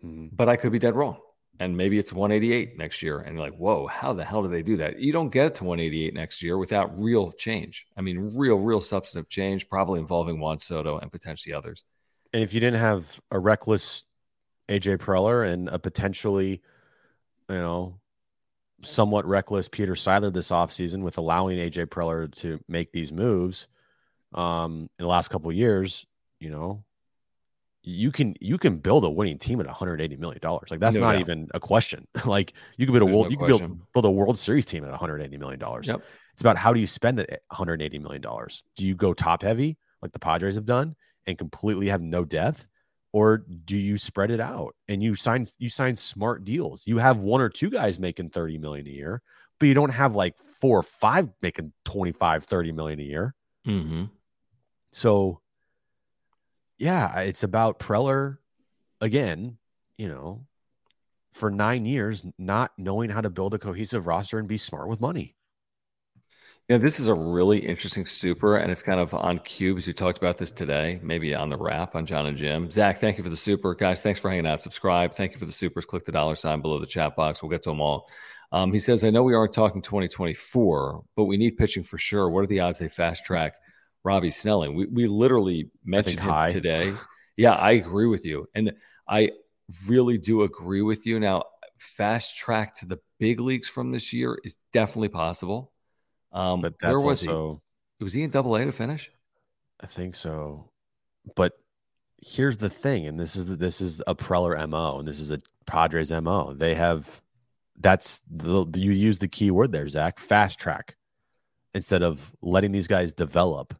mm-hmm. but I could be dead wrong. And maybe it's 188 next year. And you're like, whoa, how the hell do they do that? You don't get it to 188 next year without real change. I mean, real, real substantive change, probably involving Juan Soto and potentially others. And if you didn't have a reckless AJ Preller and a potentially, you know, somewhat reckless Peter Seidler this offseason with allowing AJ Preller to make these moves um, in the last couple years, you know, you can you can build a winning team at 180 million dollars. Like that's no not even a question. like you can build a world no you can build, build a World Series team at 180 million dollars. Yep. It's about how do you spend the 180 million dollars? Do you go top heavy like the Padres have done and completely have no depth? Or do you spread it out? And you sign you sign smart deals. You have one or two guys making 30 million a year but you don't have like four or five making 25 30 million a year. Mm-hmm. so yeah it's about preller again you know for nine years not knowing how to build a cohesive roster and be smart with money yeah, this is a really interesting super, and it's kind of on cubes. We talked about this today, maybe on the wrap on John and Jim. Zach, thank you for the super. Guys, thanks for hanging out. Subscribe. Thank you for the supers. Click the dollar sign below the chat box. We'll get to them all. Um, he says, I know we aren't talking 2024, but we need pitching for sure. What are the odds they fast track Robbie Snelling? We, we literally mentioned him high. today. Yeah, I agree with you. And I really do agree with you. Now, fast track to the big leagues from this year is definitely possible. Um, but that's where was also, he? Was he in Double A to finish? I think so. But here's the thing, and this is the, this is a Preller mo, and this is a Padres mo. They have that's the you use the key word there, Zach. Fast track instead of letting these guys develop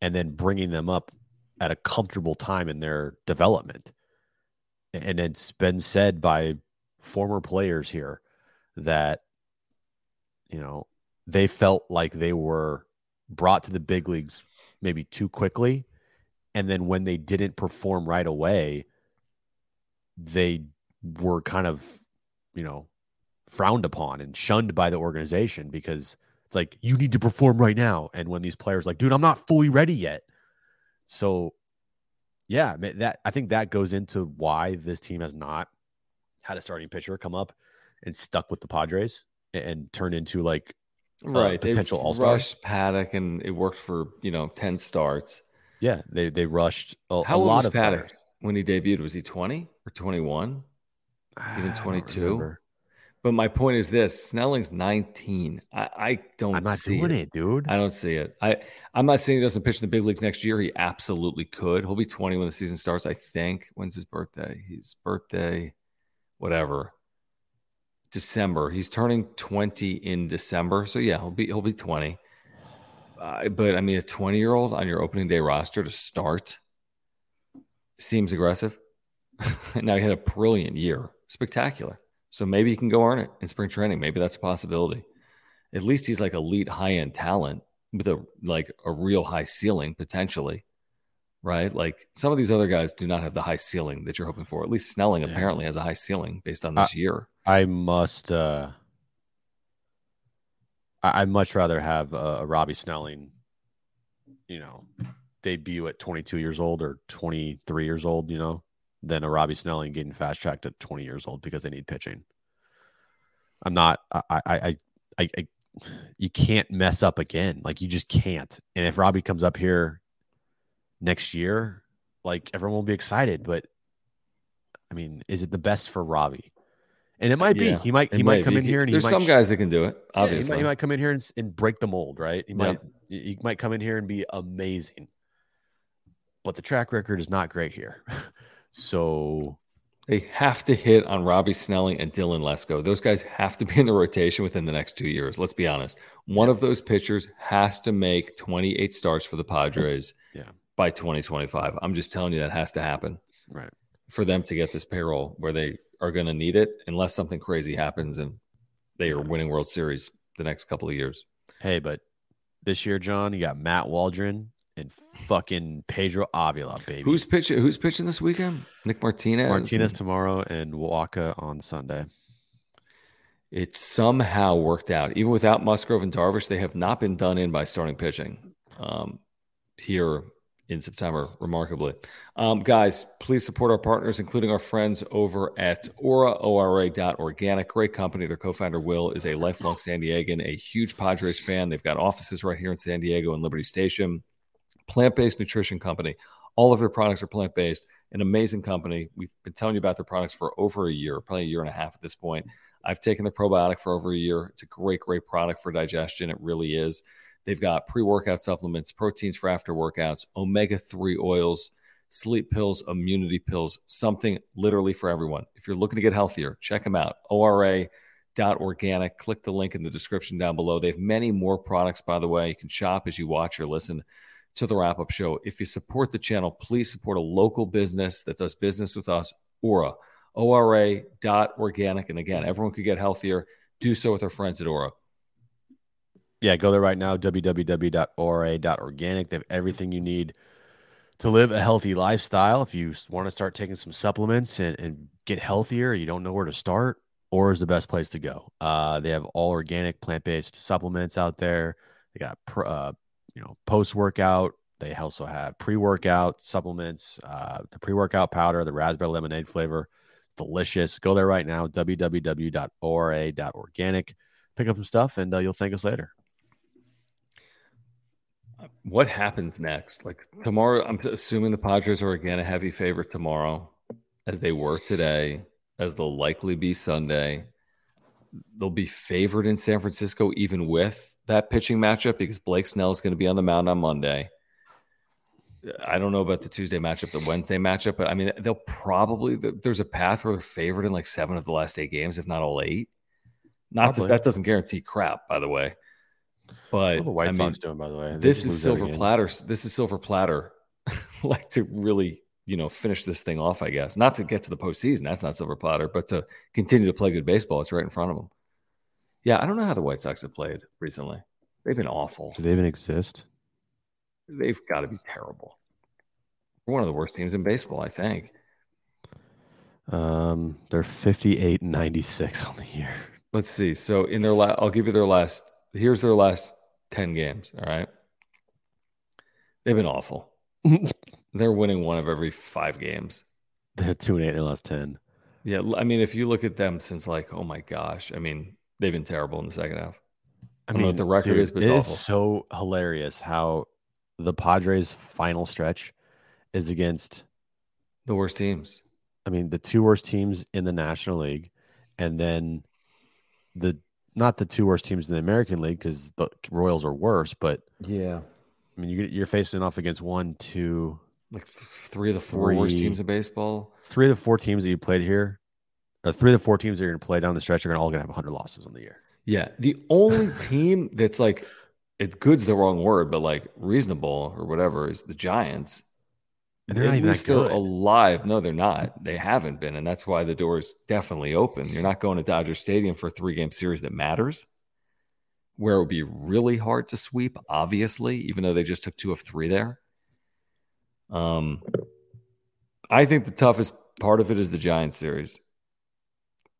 and then bringing them up at a comfortable time in their development. And it's been said by former players here that you know they felt like they were brought to the big leagues maybe too quickly. And then when they didn't perform right away they were kind of you know frowned upon and shunned by the organization because it's like you need to perform right now. And when these players like dude i'm not fully ready yet. So yeah that i think that goes into why this team has not had a starting pitcher come up and stuck with the padres and, turn into like Uh, right potential all-star rushed Paddock and it worked for you know 10 starts yeah they they rushed a, how a old lot was of Paddock players. when he debuted was he 20 or 21 even ah, 22 but my point is this snelling's 19 i, I don't i'm not see doing it. it, dude I don't see it. I I'm not saying he doesn't pitch in the big leagues next year. He absolutely could. He'll be 20 when the season starts. I think. When's his birthday? His birthday, whatever. December. He's turning 20 in December. So yeah, he'll be he'll be 20. Uh, but I mean, a 20 year old on your opening day roster to start seems aggressive. now he had a brilliant year, spectacular. So maybe he can go earn it in spring training. Maybe that's a possibility. At least he's like elite high end talent with a like a real high ceiling potentially, right? Like some of these other guys do not have the high ceiling that you're hoping for. At least Snelling Yeah. apparently has a high ceiling based on this year. I must. uh I, I'd much rather have a, a Robbie Snelling, you know, debut at 22 years old or 23 years old, you know, than a Robbie Snelling getting fast tracked at 20 years old because they need pitching. I'm not. I. I. I, I you can't mess up again. Like you just can't. And if Robbie comes up here next year, like everyone will be excited. But I mean, is it the best for Robbie? And it might Yeah, be. He might. He might come be. in here and he there's might some guys that can do it. yeah, he, Obviously, might, he might come in here and, and break the mold, right? He might. Yep. He might come in here and be amazing. But the track record is not great here. so They have to hit on Robbie Snelling and Dylan Lesko. Those guys have to be in the rotation within the next two years. Let's be honest. One of those pitchers has to make 28 starts for the Padres Yeah. by 2025. I'm just telling you that has to happen right. for them to get this payroll where they are going to need it, unless something crazy happens and they are winning World Series the next couple of years. Hey, but this year, John, you got Matt Waldron and fucking Pedro Avila, baby. Who's pitching? Who's pitching this weekend? Nick Martinez. Martinez tomorrow and Wacha on Sunday. it somehow worked out. Even without Musgrove and Darvish, they have not been done in by starting pitching um, here in September, remarkably. Um, guys, please support our partners, including our friends over at Aura, ORA.organic. Great company. Their co founder, Will, is a lifelong San Diegan, a huge Padres fan. They've got offices right here in San Diego and Liberty Station. Plant based nutrition company. All of their products are plant based. An amazing company. We've been telling you about their products for over a year, probably a year and a half at this point. I've taken the probiotic for over a year. It's a great, great product for digestion. It really is. They've got pre workout supplements, proteins for after workouts, omega 3 oils, sleep pills, immunity pills, something literally for everyone. If you're looking to get healthier, check them out. ORA.organic. Click the link in the description down below. They have many more products, by the way. You can shop as you watch or listen to the wrap up show. If you support the channel, please support a local business that does business with us, Aura. ORA.organic. And again, everyone could get healthier. Do so with our friends at Aura. Yeah, go there right now, www.ora.organic. They have everything you need to live a healthy lifestyle. If you want to start taking some supplements and, and get healthier, you don't know where to start, Aura is the best place to go. Uh, they have all organic plant based supplements out there. They got, uh, you know, post workout. They also have pre workout supplements, uh, the pre workout powder, the raspberry lemonade flavor. Delicious. Go there right now, www.ora.organic. Pick up some stuff and uh, you'll thank us later. What happens next? Like tomorrow, I'm assuming the Padres are again a heavy favorite tomorrow, as they were today. as they'll likely be Sunday. They'll be favored in San Francisco, even with that pitching matchup, because Blake Snell is going to be on the mound on Monday. I don't know about the Tuesday matchup, the Wednesday matchup, but I mean, they'll probably there's a path where they're favored in like seven of the last eight games, if not all eight. Not to, that doesn't guarantee crap, by the way. But What the White I mean, Sox doing, by the way? They this is silver platter. This is silver platter. like to really, you know, finish this thing off. I guess not to get to the postseason. That's not silver platter, but to continue to play good baseball. It's right in front of them. Yeah, I don't know how the White Sox have played recently. They've been awful. Do they even exist? They've got to be terrible. They're one of the worst teams in baseball, I think. Um, they're 58 and 96 on the year. Let's see. So in their last, I'll give you their last. Here's their last ten games. All right, they've been awful. They're winning one of every five games. They had two and eight They lost 10. Yeah, I mean, if you look at them since like, oh my gosh, I mean, they've been terrible in the second half. I don't know what the record is, but it's it is so hilarious how the Padres' final stretch is against, The worst teams. I mean, the two worst teams in the National League, and then the not the two worst teams in the American League because the Royals are worse, but Yeah, I mean, you- you're facing off against one, two, like th- three of the four worst teams in baseball. three of the four teams that you played here, or three of the four teams that you're going to play down the stretch are gonna all going to have 100 losses on the year. Yeah, the only team that's like, it good's the wrong word, but like reasonable or whatever is the Giants. And they're not even least good. alive. No, they're not. They haven't been, and that's why the door is definitely open. You're not going to Dodger Stadium for a three game series that matters, where it would be really hard to sweep. Obviously, even though they just took two of three there. Um, I think the toughest part of it is the Giants series,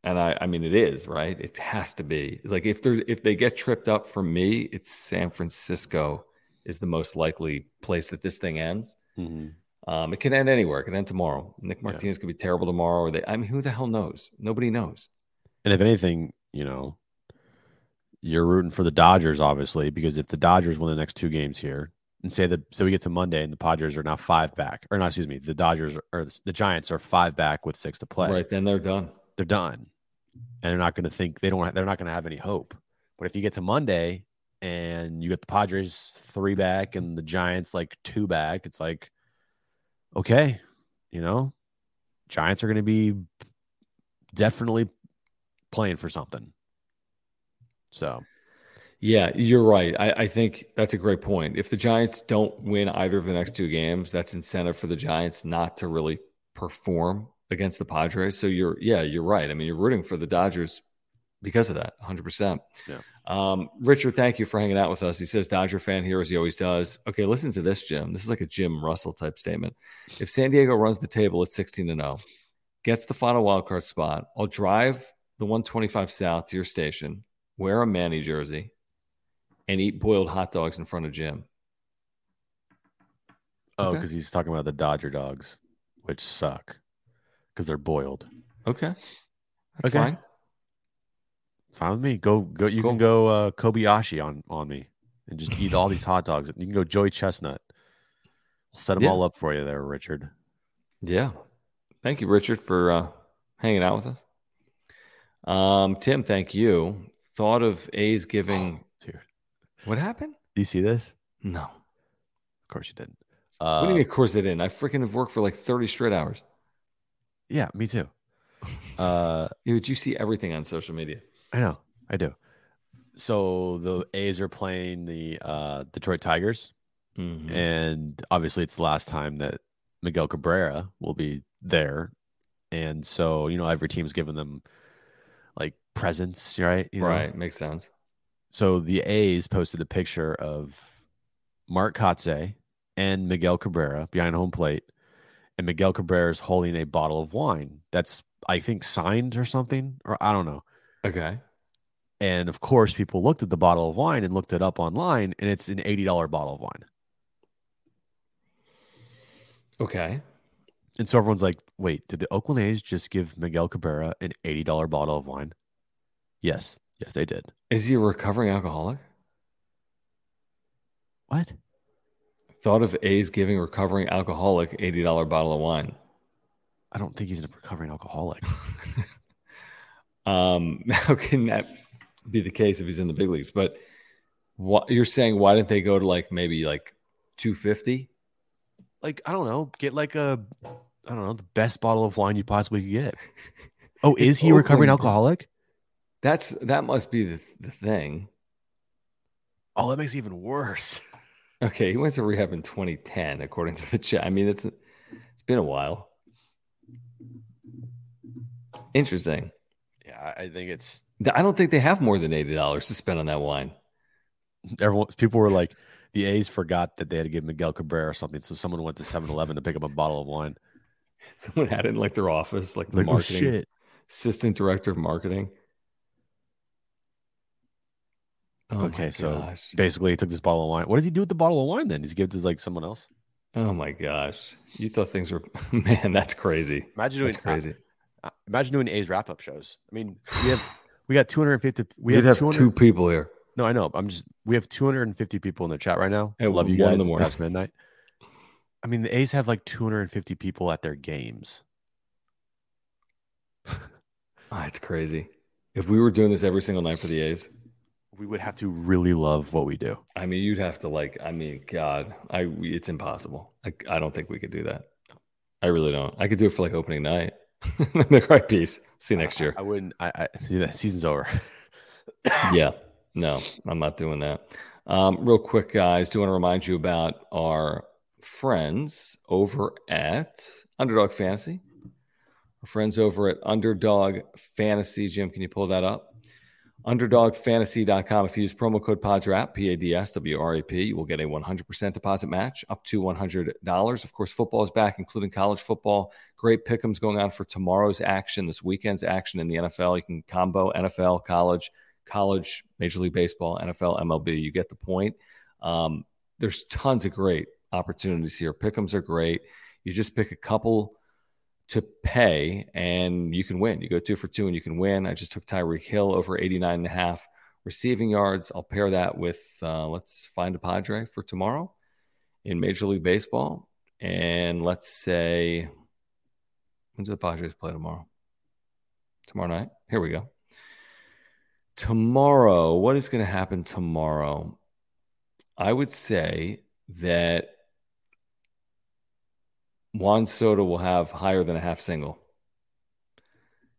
and I, I mean, it is right. It has to be. It's like if there's if they get tripped up for me, it's San Francisco is the most likely place that this thing ends. Mhm. Um, it can end anywhere. It can end tomorrow. Nick Martinez could be terrible tomorrow. Or they, I mean, who the hell knows? Nobody knows. And if anything, you know, you're rooting for the Dodgers, obviously, because if the Dodgers win the next two games here, and say that, so we get to Monday and the Padres are now five back, or not, excuse me, the Dodgers or the Giants are five back with six to play. Right then, they're done. They're done, and they're not going to think they don't. They're not going to have any hope. But if you get to Monday and you get the Padres three back and the Giants like two back, it's like, okay, you know, Giants are going to be definitely playing for something. So Yeah, you're right. I, I think that's a great point. If the Giants don't win either of the next two games, that's incentive for the Giants not to really perform against the Padres. So you're, yeah, you're right. I mean, you're rooting for the Dodgers because of that, 100%. Yeah. Um, Richard, thank you for hanging out with us. He says, Dodger fan here as he always does. Okay, listen to this, Jim. This is like a Jim Russell type statement. If San Diego runs the table at 16 to 0, gets the final wild card spot, I'll drive the 125 south to your station, wear a Manny jersey, and eat boiled hot dogs in front of Jim. Oh, Okay. because he's talking about the Dodger dogs, which suck because they're boiled. Okay. That's Okay. fine. Fine with me. Go go. You Cool. can go uh, Kobayashi on on me and just eat all these hot dogs. You can go Joey Chestnut. We'll set them Yeah. all up for you there, Richard. Yeah. Thank you, Richard, for uh, hanging out with us. Um, Tim, thank you. Thought of A's giving. Dude, What happened? do you see this? No. Of course you didn't. what do you Uh, mean, of course I didn't? I freaking have worked for like 30 straight hours. Yeah, me too. Uh, but you see everything on social media. I know, I do. So the A's are playing the uh, Detroit Tigers, Mhm. and obviously it's the last time that Miguel Cabrera will be there, and so you know every team's given them like presents, right? You know? Right. Makes sense. So the A's posted a picture of Mark Kotsay and Miguel Cabrera behind home plate, and Miguel Cabrera is holding a bottle of wine that's I think signed or something, or I don't know. Okay. And of course, people looked at the bottle of wine and looked it up online, and it's an eighty dollar bottle of wine. Okay. And so everyone's like, "Wait, did the Oakland A's just give Miguel Cabrera an eighty dollar bottle of wine?" Yes, yes, they did. Is he a recovering alcoholic? What? Thought of A's giving recovering alcoholic $80 bottle of wine. I don't think he's a recovering alcoholic. Um, how can that be the case if he's in the big leagues? But what you're saying, why didn't they go to like maybe like 250? like I don't know, get like a I don't know the best bottle of wine you possibly could get. Oh, is he a recovering alcoholic? That's that must be the, the thing. Oh, that makes it even worse. Okay, he went to rehab in 2010, according to the chat. I mean, it's it's been a while. Interesting. I think it's I don't think they have more than eighty dollars to spend on that wine. everyone. People were like, the A's forgot that they had to give Miguel Cabrera or something, so someone went to 7-Eleven to pick up a bottle of wine. Someone had it in like their office, like the Like, oh marketing shit! assistant director of marketing. Oh okay, so gosh. basically, he took this bottle of wine. What does he do with the bottle of wine then? Does he give it to like someone else? Oh my gosh. You thought things were man, that's crazy. Imagine doing That's crazy. Imagine doing A's wrap up shows. I mean, we have we got 250. We We'd have, have 200, two people here. No, I know. I'm just. We have 250 people in the chat right now. I At love you one in guys. the morning. Past midnight. I mean, the A's have like 250 people at their games. Ah, it's crazy. If we were doing this every single night for the A's, We would have to really love what we do. I mean, you'd have to like. I mean, God, I it's impossible. I I don't think we could do that. I really don't. I could do it for like opening night. the right piece. See you next year. I wouldn't. I, I see that season's over. yeah, no, I'm not doing that. Um, real quick, guys, do want to remind you about our friends over at Underdog Fantasy. Our friends over at Underdog Fantasy. Jim, can you pull that up? UnderdogFantasy.com. If you use promo code PADSWRAP, P A D S W R A P, you will get a 100% deposit match up to $100. Of course, football is back, including college football. Great pickums going on for tomorrow's action, this weekend's action in the NFL. You can combo NFL, college, college, Major League Baseball, NFL, MLB. You get the point. Um, there's tons of great opportunities here. Pickums are great. You just pick a couple to pay and you can win. You go two for two and you can win. I just took Tyreek Hill over 89 and a half receiving yards. I'll pair that with uh, let's find a Padre for tomorrow in Major League Baseball. And let's say, when's the Padres play tomorrow? Tomorrow night? Here we go. Tomorrow, what is going to happen tomorrow? I would say that Juan Soto will have higher than a half single.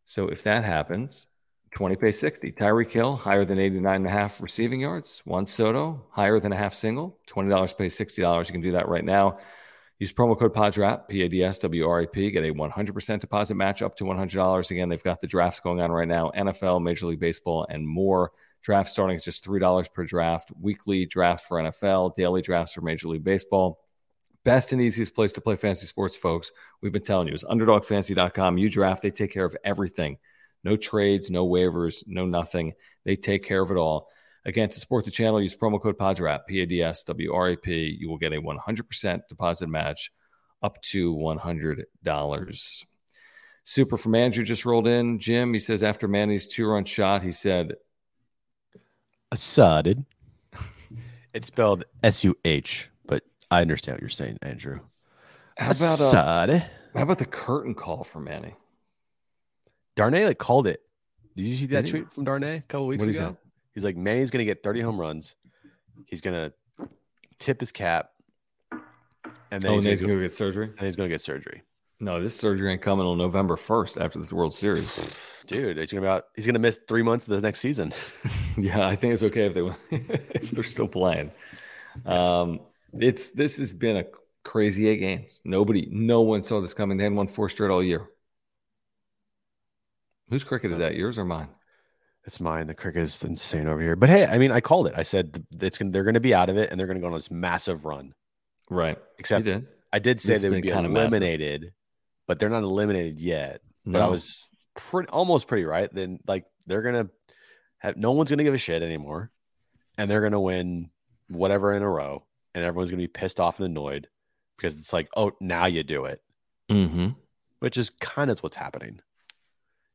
So if that happens, 20 pay 60. Tyreek Hill, higher than 89 and a half receiving yards. Juan Soto, higher than a half single. $20 pay 60. You can do that right now. Use promo code PADSWRAP, P A D S W R A P. Get a 100% deposit match up to $100. Again, they've got the drafts going on right now NFL, Major League Baseball, and more. Draft starting at just $3 per draft. Weekly draft for NFL, daily drafts for Major League Baseball. Best and easiest place to play fantasy sports, folks. We've been telling you is underdogfantasy.com. You draft, they take care of everything. No trades, no waivers, no nothing. They take care of it all. Again, to support the channel, use promo code PADSWRAP, P A D S W R A P. You will get a 100% deposit match up to $100. Super from Andrew just rolled in. Jim, he says after Manny's two run shot, he said, Assaded. It's spelled S U H, but I understand what you're saying, Andrew. How about, uh, how about the curtain call for Manny? Darnay like called it. Did you see that Did he? tweet from Darnay a couple weeks he ago? He's like, Manny's gonna get 30 home runs. He's gonna tip his cap, and then Oh, he's, gonna going go, to get surgery? and he's gonna get surgery. No, this surgery ain't coming on November 1st after this World Series. Dude, he's gonna be out, he's gonna miss three months of the next season. Yeah, I think it's okay if they if they're still playing. Um, it's this has been a crazy eight games. Nobody, no one saw this coming. They hadn't won four straight all year. Whose cricket is that? Yours or mine? It's mine. The cricket is insane over here. But hey, I mean, I called it. I said it's gonna, they're gonna be out of it and they're gonna go on this massive run. Right. Except did. I did say This they would be massive. eliminated, but they're not eliminated yet. But I was pretty almost pretty right. Then like they're gonna have no one's gonna give a shit anymore, and they're gonna win whatever in a row, and everyone's gonna be pissed off and annoyed because it's like, oh, now you do it, Mm-hmm. which is kind of what's happening,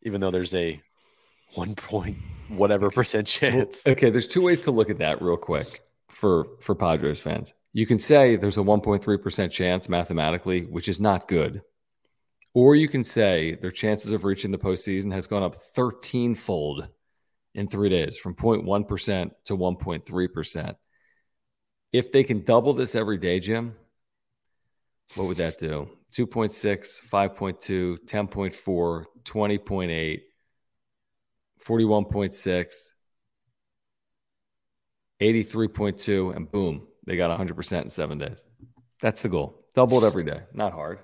even though there's a one point whatever percent chance. Okay, there's two ways to look at that real quick for for Padres fans. You can say there's a 1.3% chance mathematically, which is not good. Or you can say their chances of reaching the postseason has gone up 13 fold in three days from 0.1% to 1.3%. If they can double this every day, Jim, what would that do? 2.6, 5.2, 10.4, 20.8, 41.6, 83.2, and boom, they got 100% in seven days. That's the goal. Double it every day. Not hard.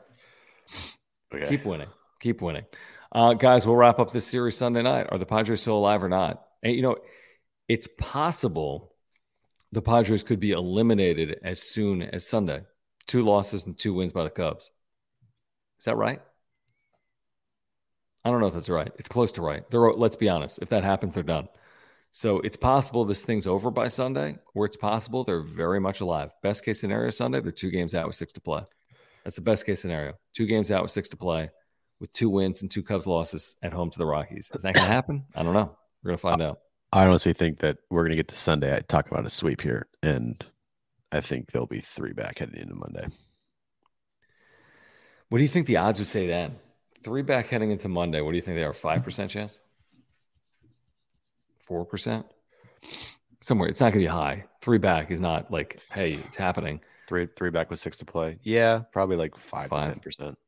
Okay. Keep winning. Keep winning. Uh, guys, we'll wrap up this series Sunday night. Are the Padres still alive or not? And, you know, it's possible the Padres could be eliminated as soon as Sunday. Two losses and two wins by the Cubs. Is that right? I don't know if that's right. It's close to right. They're, let's be honest. If that happens, they're done. So it's possible this thing's over by Sunday, or it's possible they're very much alive. Best case scenario Sunday, they're two games out with six to play. That's the best case scenario. Two games out with six to play, with two wins and two Cubs losses at home to the Rockies. Is that going to happen? I don't know. We're going to find out. I honestly think that we're going to get to Sunday. I talk about a sweep here, and I think there'll be three back heading into Monday. What do you think the odds would say then? Three back heading into Monday. What do you think they are? Five percent chance? Four percent? Somewhere. It's not going to be high. Three back is not like, hey, it's happening. Three three back with six to play. Yeah, probably like five, five. to ten percent.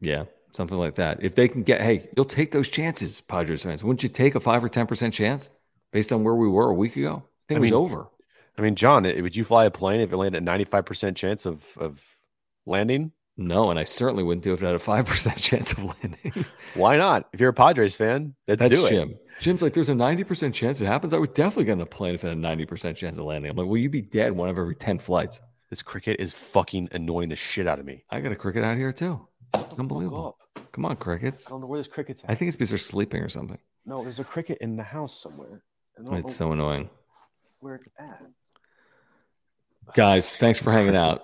Yeah, something like that. If they can get, hey, you'll take those chances, Padres fans. Wouldn't you take a five or ten percent chance based on where we were a week ago? I think I mean, it was over. I mean, John, would you fly a plane if it landed at ninety five percent chance of of landing? No, and I certainly wouldn't do it if it had a five percent chance of landing. Why not? If you're a Padres fan, let's That's do it. Jim. Jim's like, there's a ninety percent chance it happens. I would definitely get on a plane if it had a ninety percent chance of landing. I'm like, will you'd be dead one of every ten flights. This cricket is fucking annoying the shit out of me. I got a cricket out here too. Unbelievable. Come on, crickets. I don't know where this cricket's at. I think it's because they're sleeping or something. No, there's a cricket in the house somewhere. It's so annoying. Where it's at. Guys, thanks for hanging out.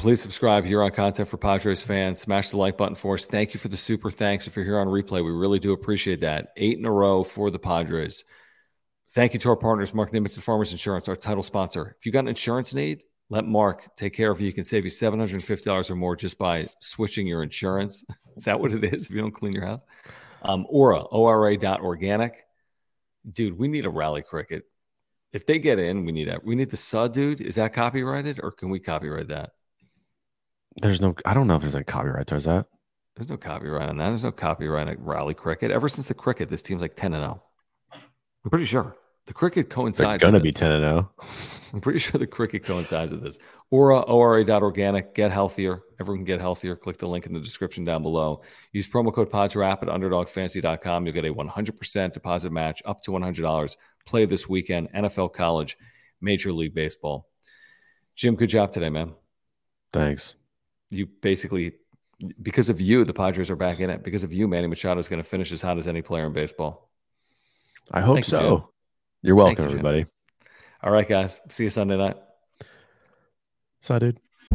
Please subscribe here on Content for Padres fans. Smash the like button for us. Thank you for the super thanks. If you're here on replay, we really do appreciate that. Eight in a row for the Padres. Thank you to our partners, Marc Nimetz and Farmers Insurance, our title sponsor. If you got an insurance need, let Marc take care of you. He can save you $750 or more just by switching your insurance. Is that what it is if you don't clean your house? Um, dot organic. Dude, we need a rally cricket. If they get in, we need that. We need the sud, dude. Is that copyrighted or can we copyright that? There's no, I don't know if there's any copyright. There's that. There's no copyright on that. There's no copyright on rally cricket. Ever since the cricket, this team's like 10 and 0. I'm pretty sure. The cricket coincides. They're going to be 10 and 0. I'm pretty sure the cricket coincides with this. Aura, ORA.organic, get healthier. Everyone can get healthier. Click the link in the description down below. Use promo code PADSWRAP at UnderdogFantasy.com. You'll get a 100% deposit match up to $100. Play this weekend, NFL, college, Major League Baseball. Jim, good job today, man. Thanks. You basically, because of you, the Padres are back in it. Because of you, Manny Machado is going to finish as hot as any player in baseball. I hope Thank so. You, You're welcome, you, everybody. All right, guys. See you Sunday night. So, dude.